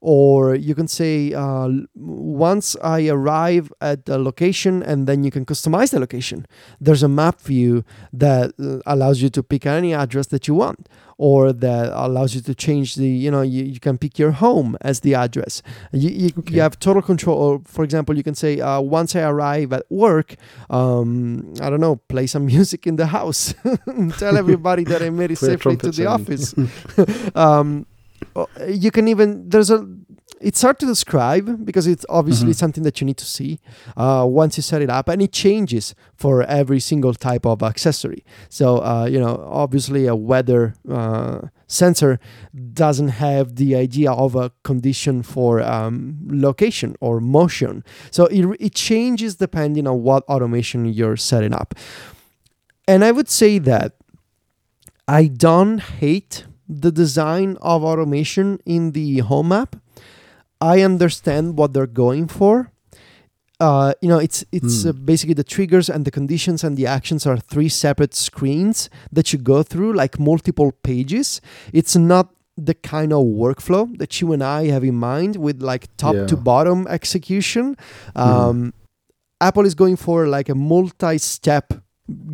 Or you can say, uh, once I arrive at the location, and then you can customize the location. There's a map view that uh, allows you to pick any address that you want. Or that allows you to change the you know you, you can pick your home as the address. You, you, Okay. you have total control. Or for example you can say uh, once i arrive at work um, i don't know play some *laughs* music in the house. *laughs* Tell everybody that i made it safely to the office. *laughs* Um, you can even there's a it's hard to describe because it's obviously Mhm. something that you need to see uh, once you set it up and it changes for every single type of accessory. So uh, you know obviously a weather uh, sensor doesn't have the idea of a condition for um, location or motion. So it, it changes depending on what automation you're setting up. And i would say that i don't hate the design of automation in the home app I understand what they're going for. Uh, you know, it's it's Hmm. uh, basically the triggers and the conditions and the actions are three separate screens that you go through, like multiple pages. It's not the kind of workflow that you and I have in mind with like top to Yeah. Mm-hmm. bottom execution. Um, Apple is going for like a multi-step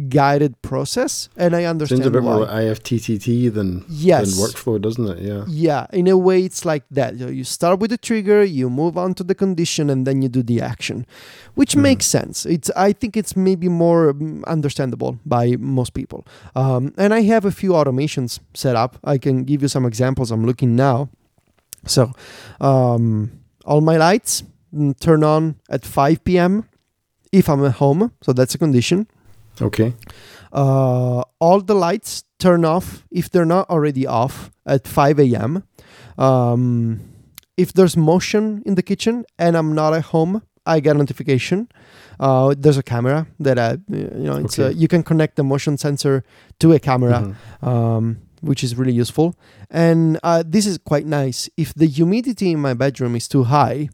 guided process, and I understand Sounds a bit why. more IFTTT than, yes, than workflow, doesn't it? Yeah. yeah, in a way, it's like that. You start with the trigger, you move on to the condition, and then you do the action, which Mhm. makes sense. It's I think it's maybe more mm, understandable by most people. Um, and I have a few automations set up. I can give you some examples. I'm looking now. So, um, all my lights mm, turn on at 5 p.m. if I'm at home. So that's a condition. Okay. Uh, all the lights turn off if they're not already off at 5 a.m. Um, if there's motion in the kitchen and I'm not at home, I get a notification. Uh, there's a camera that I, you know, it's uh Okay. you can connect the motion sensor to a camera, Mhm. um, which is really useful. And uh, this is quite nice. If the humidity in my bedroom is too high,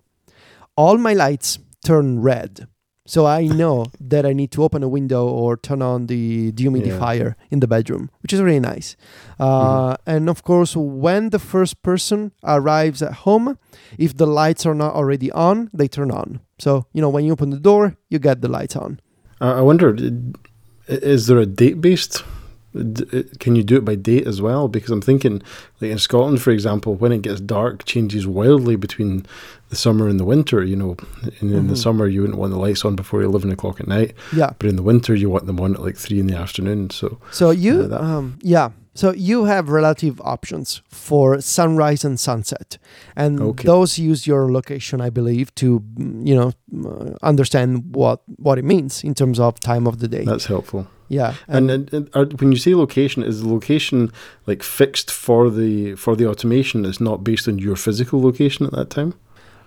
all my lights turn red. So I know that I need to open a window or turn on the dehumidifier in the bedroom, which is really nice. Uh, And of course, when the first person arrives at home, if the lights are not already on, they turn on. So, you know, when you open the door, you get the lights on. I I wonder, is there a date based? Can you do it by date as well? Because I'm thinking, like in Scotland, for example, when it gets dark, changes wildly between the summer and the winter. You know, in, in the Mhm. summer, you wouldn't want the lights on before eleven o'clock at night, Yeah. but in the winter, you want them on at like three in the afternoon. So, So you, Uh, um, yeah. So you have relative options for sunrise and sunset, and Okay. those use your location, I believe, to you know uh, understand what what it means in terms of time of the day. that's helpful. Yeah, And, and, and are, when you say location, is the location like fixed for the for the automation? It's not based on your physical location at that time.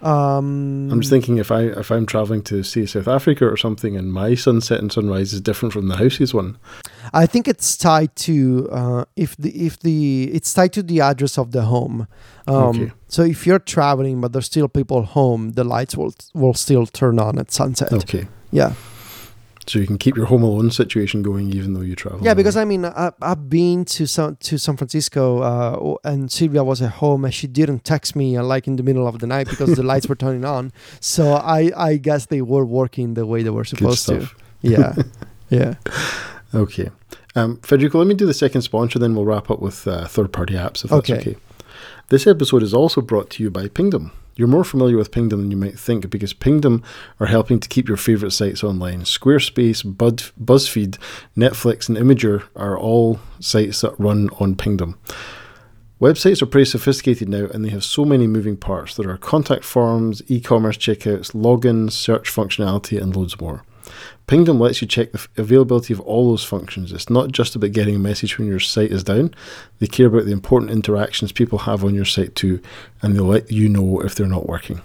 um, I'm just thinking if I if I'm traveling to say South Africa or something, and my sunset and sunrise is different from the house's one. I think it's tied to uh, if the if the it's tied to the address of the home. Um, Okay. So if you're traveling but there's still people home, the lights will will still turn on at sunset. Okay, Yeah. So you can keep your home alone situation going even though you travel. Yeah, because I mean, I, I've been to San to San Francisco, uh, and Silvia was at home, and she didn't text me uh, like in the middle of the night because the lights were turning on. So I, I guess they were working the way they were supposed to. Yeah, *laughs* yeah. Okay, um, Federico, let me do the second sponsor, then we'll wrap up with uh, third-party apps if that's Okay. okay. This episode is also brought to you by Pingdom. You're more familiar with Pingdom than you might think because Pingdom are helping to keep your favorite sites online. Squarespace, Bud, BuzzFeed, Netflix, and Imgur are all sites that run on Pingdom. Websites are pretty sophisticated now and they have so many moving parts. There are contact forms, e commerce checkouts, logins, search functionality, and loads more. Pingdom lets you check the availability of all those functions. It's not just about getting a message when your site is down. They care about the important interactions people have on your site too, and they'll let you know if they're not working.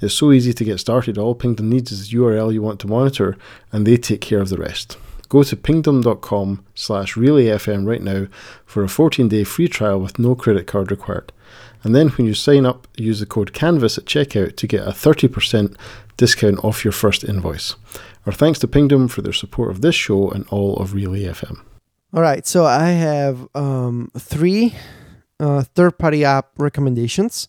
It's so easy to get started. All Pingdom needs is the URL you want to monitor, and they take care of the rest. Go to pingdom.com slash relayfm right now for a 14-day free trial with no credit card required. And then when you sign up, use the code CANVAS at checkout to get a 30% discount off your first invoice. Our thanks to Pingdom for their support of this show and all of Relay FM. All right. So I have um, three uh, third-party app recommendations.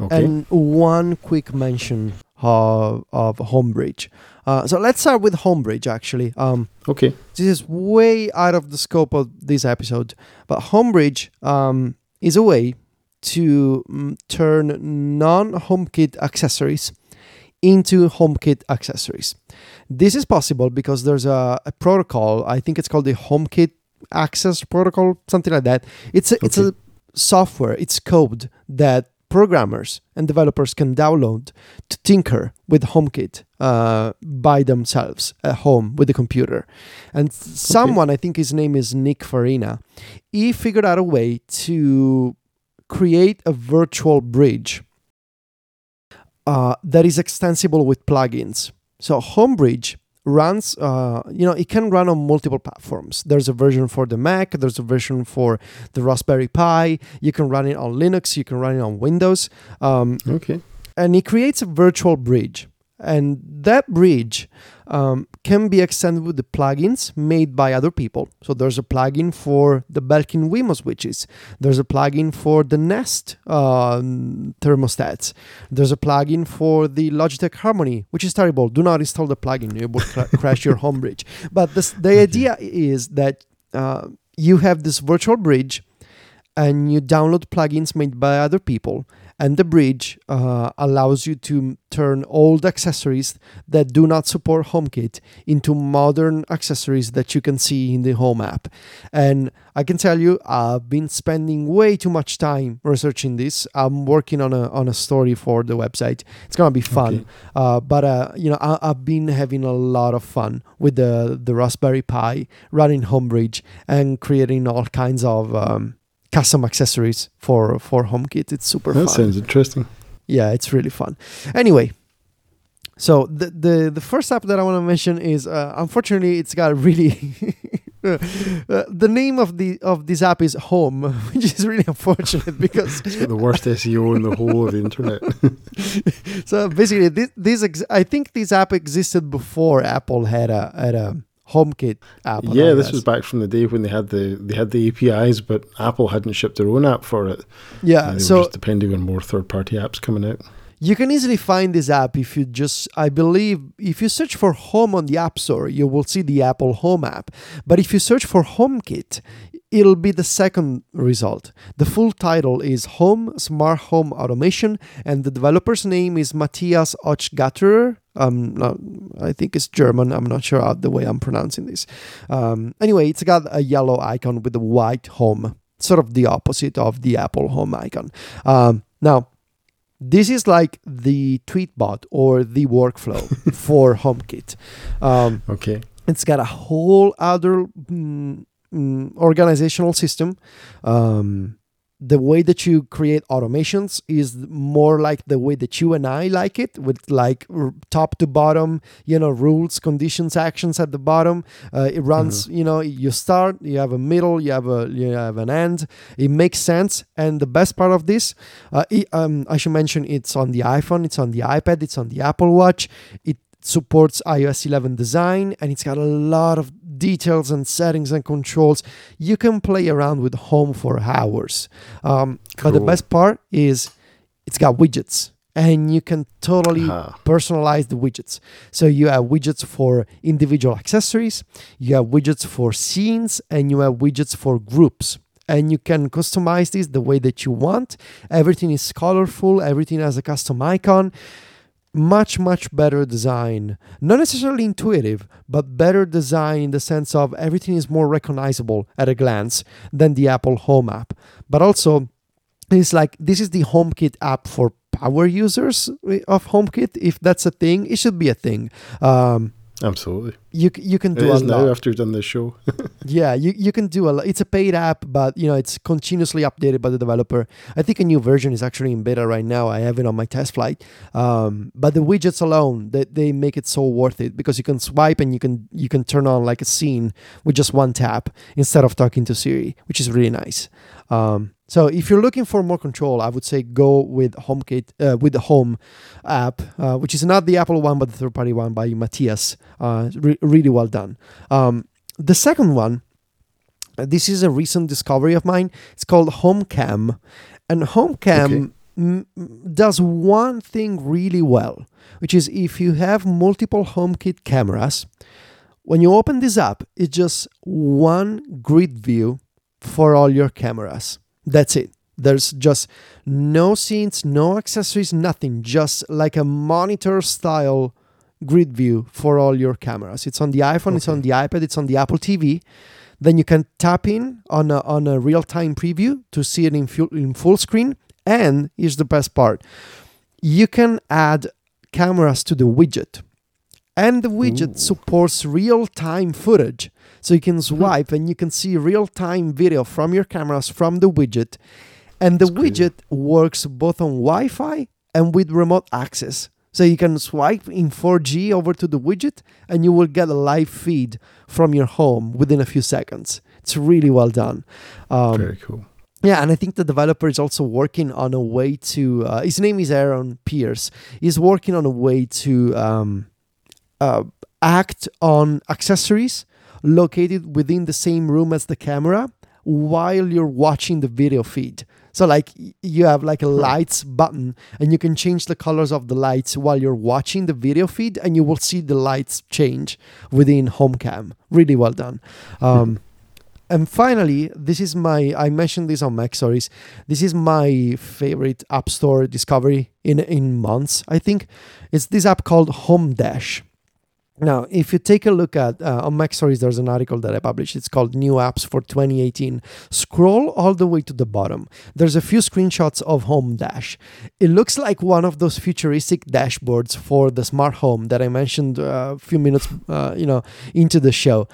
Okay. and one quick mention of, of Homebridge. Uh, so let's start with Homebridge. Actually, um, okay. this is way out of the scope of this episode, but Homebridge um, is a way to mm, turn non-HomeKit accessories into HomeKit accessories. This is possible because there's a, a protocol. I think it's called the HomeKit Access Protocol, something like that. It's a, it's a software. It's code that programmers and developers can download to tinker with HomeKit uh, by themselves at home with the computer. And someone, I think his name is Nick Farina, he figured out a way to create a virtual bridge uh, that is extensible with plugins. So Homebridge runs, uh, you know, it can run on multiple platforms. There's a version for the Mac, there's a version for the Raspberry Pi. You can run it on Linux, you can run it on Windows. Um, Okay. and it creates a virtual bridge. And that bridge um, can be extended with the plugins made by other people. So there's a plugin for the Belkin Wemo switches. There's a plugin for the Nest um, thermostats. There's a plugin for the Logitech Harmony, which is terrible. Do not install the plugin; it will cra- *laughs* crash your home bridge. But this, the idea is that uh, you have this virtual bridge, and you download plugins made by other people and the bridge uh, allows you to turn old accessories that do not support HomeKit into modern accessories that you can see in the Home app. And I can tell you, I've been spending way too much time researching this. I'm working on a on a story for the website. It's gonna be fun, okay. uh, but uh, you know, I, have been having a lot of fun with the the Raspberry Pi, running HomeBridge, and creating all kinds of um, custom accessories for for HomeKit. It's super that fun. sounds interesting. Yeah, it's really fun. Anyway, so the the the first app that I want to mention is uh, unfortunately it's got really *laughs* uh, the name of the of this app is Home, *laughs* which is really unfortunate because *laughs* it's the worst SEO in the whole of the internet. so basically, this, this ex- I think this app existed before Apple had a had a HomeKit app. Yeah, this was back from the day when they had the they had the APIs, but Apple hadn't shipped their own app for it. Yeah, so just depending on more third party apps coming out. You can easily find this app if you just, I believe, if you search for Home on the App Store, you will see the Apple Home app. But if you search for HomeKit, it'll be the second result. The full title is Home Smart Home Automation, and the developer's name is Matthias Ochgatterer. Um, not, I think it's German. I'm not sure the way I'm pronouncing this. Um, anyway, it's got a yellow icon with a white home, sort of the opposite of the Apple Home icon. Um, now, this is like the tweetbot or the workflow *laughs* for HomeKit. Um, okay. It's got a whole other mm, mm, organizational system. Um, the way that you create automations is more like the way that you and I like it, with like r- top to bottom, you know, rules, conditions, actions at the bottom. Uh, it runs, mm-hmm. you know, you start, you have a middle, you have a you have an end. It makes sense. And the best part of this, uh, it, um, I should mention, it's on the iPhone, it's on the iPad, it's on the Apple Watch. It supports iOS 11 design and it's got a lot of details and settings and controls. You can play around with Home for hours. Um, cool. But the best part is it's got widgets and you can totally uh-huh. personalize the widgets. So you have widgets for individual accessories, you have widgets for scenes, and you have widgets for groups. And you can customize this the way that you want. Everything is colorful, everything has a custom icon much much better design. Not necessarily intuitive but better design in the sense of everything is more recognizable at a glance than the apple home app. But also it's like this is the homekit app for power users of homekit. If that's a thing it should be a thing. Um, Absolutely. You you can do it a is lot now after you've done this show. *laughs* yeah, you, you can do a lot. It's a paid app, but you know it's continuously updated by the developer. I think a new version is actually in beta right now. I have it on my test flight. Um, but the widgets alone, they, they make it so worth it because you can swipe and you can you can turn on like a scene with just one tap instead of talking to Siri, which is really nice. Um, so if you're looking for more control, I would say go with HomeKit uh, with the Home app, uh, which is not the Apple one but the third-party one by Matthias. Uh, re- really well done. Um, the second one, this is a recent discovery of mine. It's called HomeCam, and HomeCam. Okay. M- does one thing really well, which is if you have multiple HomeKit cameras, when you open this app, it's just one grid view for all your cameras. That's it. There's just no scenes, no accessories, nothing. Just like a monitor style grid view for all your cameras. It's on the iPhone, okay. it's on the iPad, it's on the Apple TV. Then you can tap in on a, on a real time preview to see it in full, in full screen. And here's the best part you can add cameras to the widget. And the widget Ooh. supports real time footage. So you can hmm. swipe and you can see real time video from your cameras from the widget. And the That's widget works both on Wi Fi and with remote access. So you can swipe in 4G over to the widget and you will get a live feed from your home within a few seconds. It's really well done. Um, Very cool. yeah, and I think the developer is also working on a way to. Uh, his name is Aaron Pearce. He's working on a way to um, uh, act on accessories located within the same room as the camera while you're watching the video feed. So like you have like a lights button and you can change the colors of the lights while you're watching the video feed and you will see the lights change within HomeCam. Really well done. Um, and finally, this is my I mentioned this on MacStories. This is my favorite App Store discovery in in months. I think it's this app called Home Dash. Now, if you take a look at uh, on MacStories, there's an article that I published. It's called New Apps for 2018. Scroll all the way to the bottom. There's a few screenshots of Home Dash. It looks like one of those futuristic dashboards for the smart home that I mentioned uh, a few minutes, uh, you know, into the show,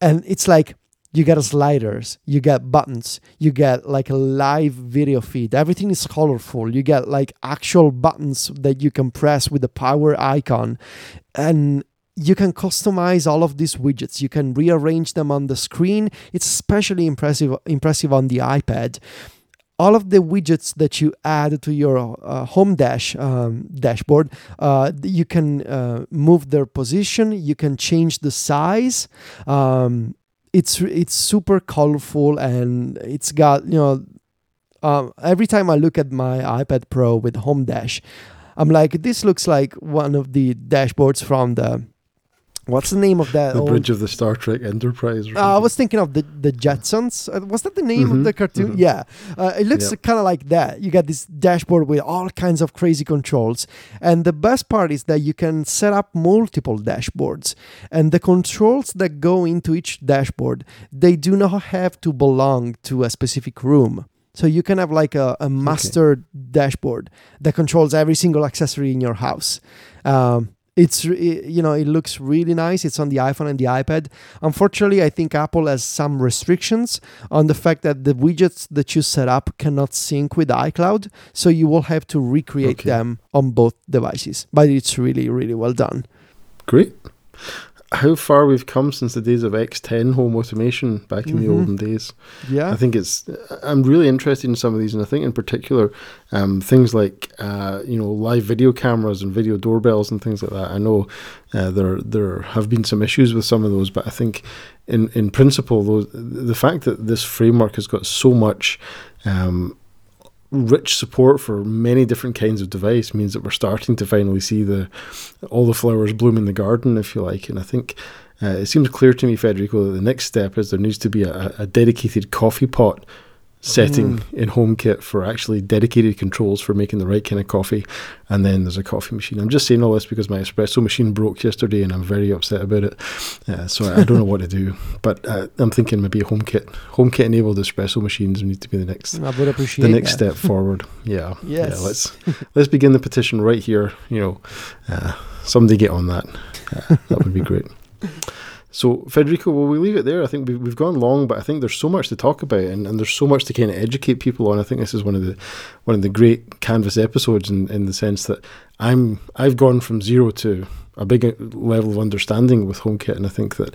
and it's like you get sliders, you get buttons, you get like a live video feed. Everything is colorful. You get like actual buttons that you can press with the power icon. And you can customize all of these widgets. You can rearrange them on the screen. It's especially impressive impressive on the iPad. All of the widgets that you add to your uh, home dash um, dashboard, uh, you can uh, move their position. You can change the size. Um, it's it's super colorful and it's got you know. Um, every time I look at my iPad Pro with Home Dash, I'm like, this looks like one of the dashboards from the What's the name of that? The old- bridge of the Star Trek Enterprise. Uh, I was thinking of the the Jetsons. Uh, was that the name of Mhm, the cartoon? mhm. Yeah, uh, it looks Yep. kind of like that. You got this dashboard with all kinds of crazy controls, and the best part is that you can set up multiple dashboards, and the controls that go into each dashboard they do not have to belong to a specific room. So you can have like a, a master dashboard that controls every single accessory in your house. Um, it's you know it looks really nice. It's on the iPhone and the iPad. Unfortunately, I think Apple has some restrictions on the fact that the widgets that you set up cannot sync with iCloud, so you will have to recreate Okay. them on both devices. But it's really really well done. Great. How far we've come since the days of X10 home automation back in the Mhm. olden days. Yeah. I think it's. I'm really interested in some of these, and I think in particular, um, things like uh, you know live video cameras and video doorbells and things like that. I know uh, there there have been some issues with some of those, but I think in in principle, those, the fact that this framework has got so much. Um, rich support for many different kinds of device. Means that we're starting to finally see the all the flowers bloom in the garden if you like. And i think uh, it seems clear to me federico that the next step is there needs to be a, a dedicated coffee pot setting in HomeKit for actually dedicated controls for making the right kind of coffee, and then there's a coffee machine. I'm just saying all this because my espresso machine broke yesterday, and I'm very upset about it. Uh, so I don't know what to do, *laughs* but uh, I'm thinking maybe HomeKit, HomeKit enabled espresso machines need to be the next I would appreciate the next that. step *laughs* forward. Yeah, Yes. Yeah, let's let's begin the petition right here. You know, uh, somebody get on that. Uh, that would be great. *laughs* So, Federico, will we leave it there? I think we've, we've gone long, but I think there's so much to talk about, and, and there's so much to kind of educate people on. I think this is one of the one of the great Canvas episodes in, in the sense that I'm I've gone from zero to a big level of understanding with HomeKit, and I think that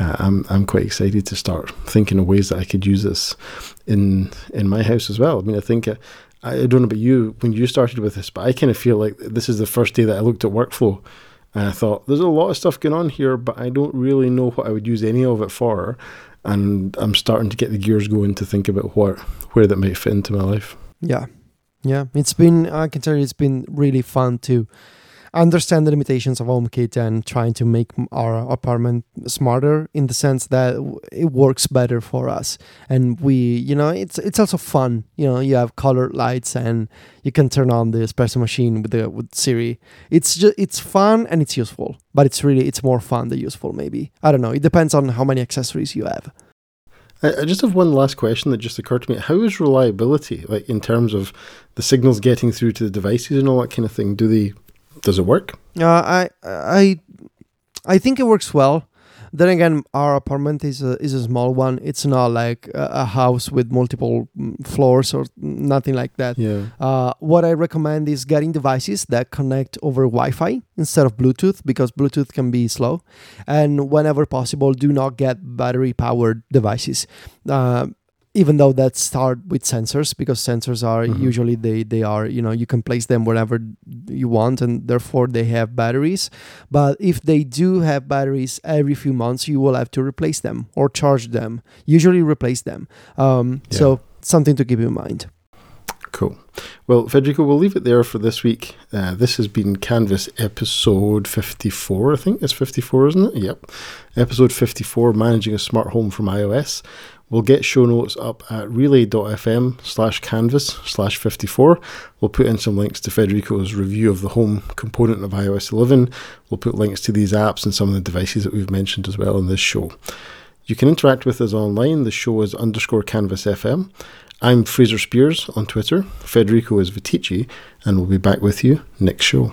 uh, I'm I'm quite excited to start thinking of ways that I could use this in in my house as well. I mean, I think. Uh, I don't know about you when you started with this, but I kind of feel like this is the first day that I looked at workflow and I thought, there's a lot of stuff going on here, but I don't really know what I would use any of it for. And I'm starting to get the gears going to think about what where that might fit into my life. Yeah. Yeah. It's been, I can tell you, it's been really fun to understand the limitations of HomeKit and trying to make our apartment smarter in the sense that it works better for us. And we, you know, it's it's also fun. You know, you have colored lights and you can turn on the espresso machine with the with Siri. It's just it's fun and it's useful, but it's really it's more fun than useful. Maybe I don't know. It depends on how many accessories you have. I, I just have one last question that just occurred to me. How is reliability, like in terms of the signals getting through to the devices and all that kind of thing? Do they does it work? Uh, I I I think it works well. Then again, our apartment is a is a small one. It's not like a, a house with multiple mm, floors or nothing like that. Yeah. Uh, what I recommend is getting devices that connect over Wi-Fi instead of Bluetooth because Bluetooth can be slow, and whenever possible, do not get battery-powered devices. Uh, even though that start with sensors because sensors are Mhm. usually they they are you know you can place them wherever you want and therefore they have batteries but if they do have batteries every few months you will have to replace them or charge them usually replace them um, Yeah. so something to keep in mind Cool. Well, Federico, we'll leave it there for this week. Uh, this has been Canvas episode 54, I think. It's 54, isn't it? Yep. Episode 54 Managing a Smart Home from iOS. We'll get show notes up at relay.fm slash canvas slash 54. We'll put in some links to Federico's review of the home component of iOS 11. We'll put links to these apps and some of the devices that we've mentioned as well in this show. You can interact with us online. The show is underscore canvas FM. I'm Fraser Speirs on Twitter. Federico is Viticci, and we'll be back with you next show.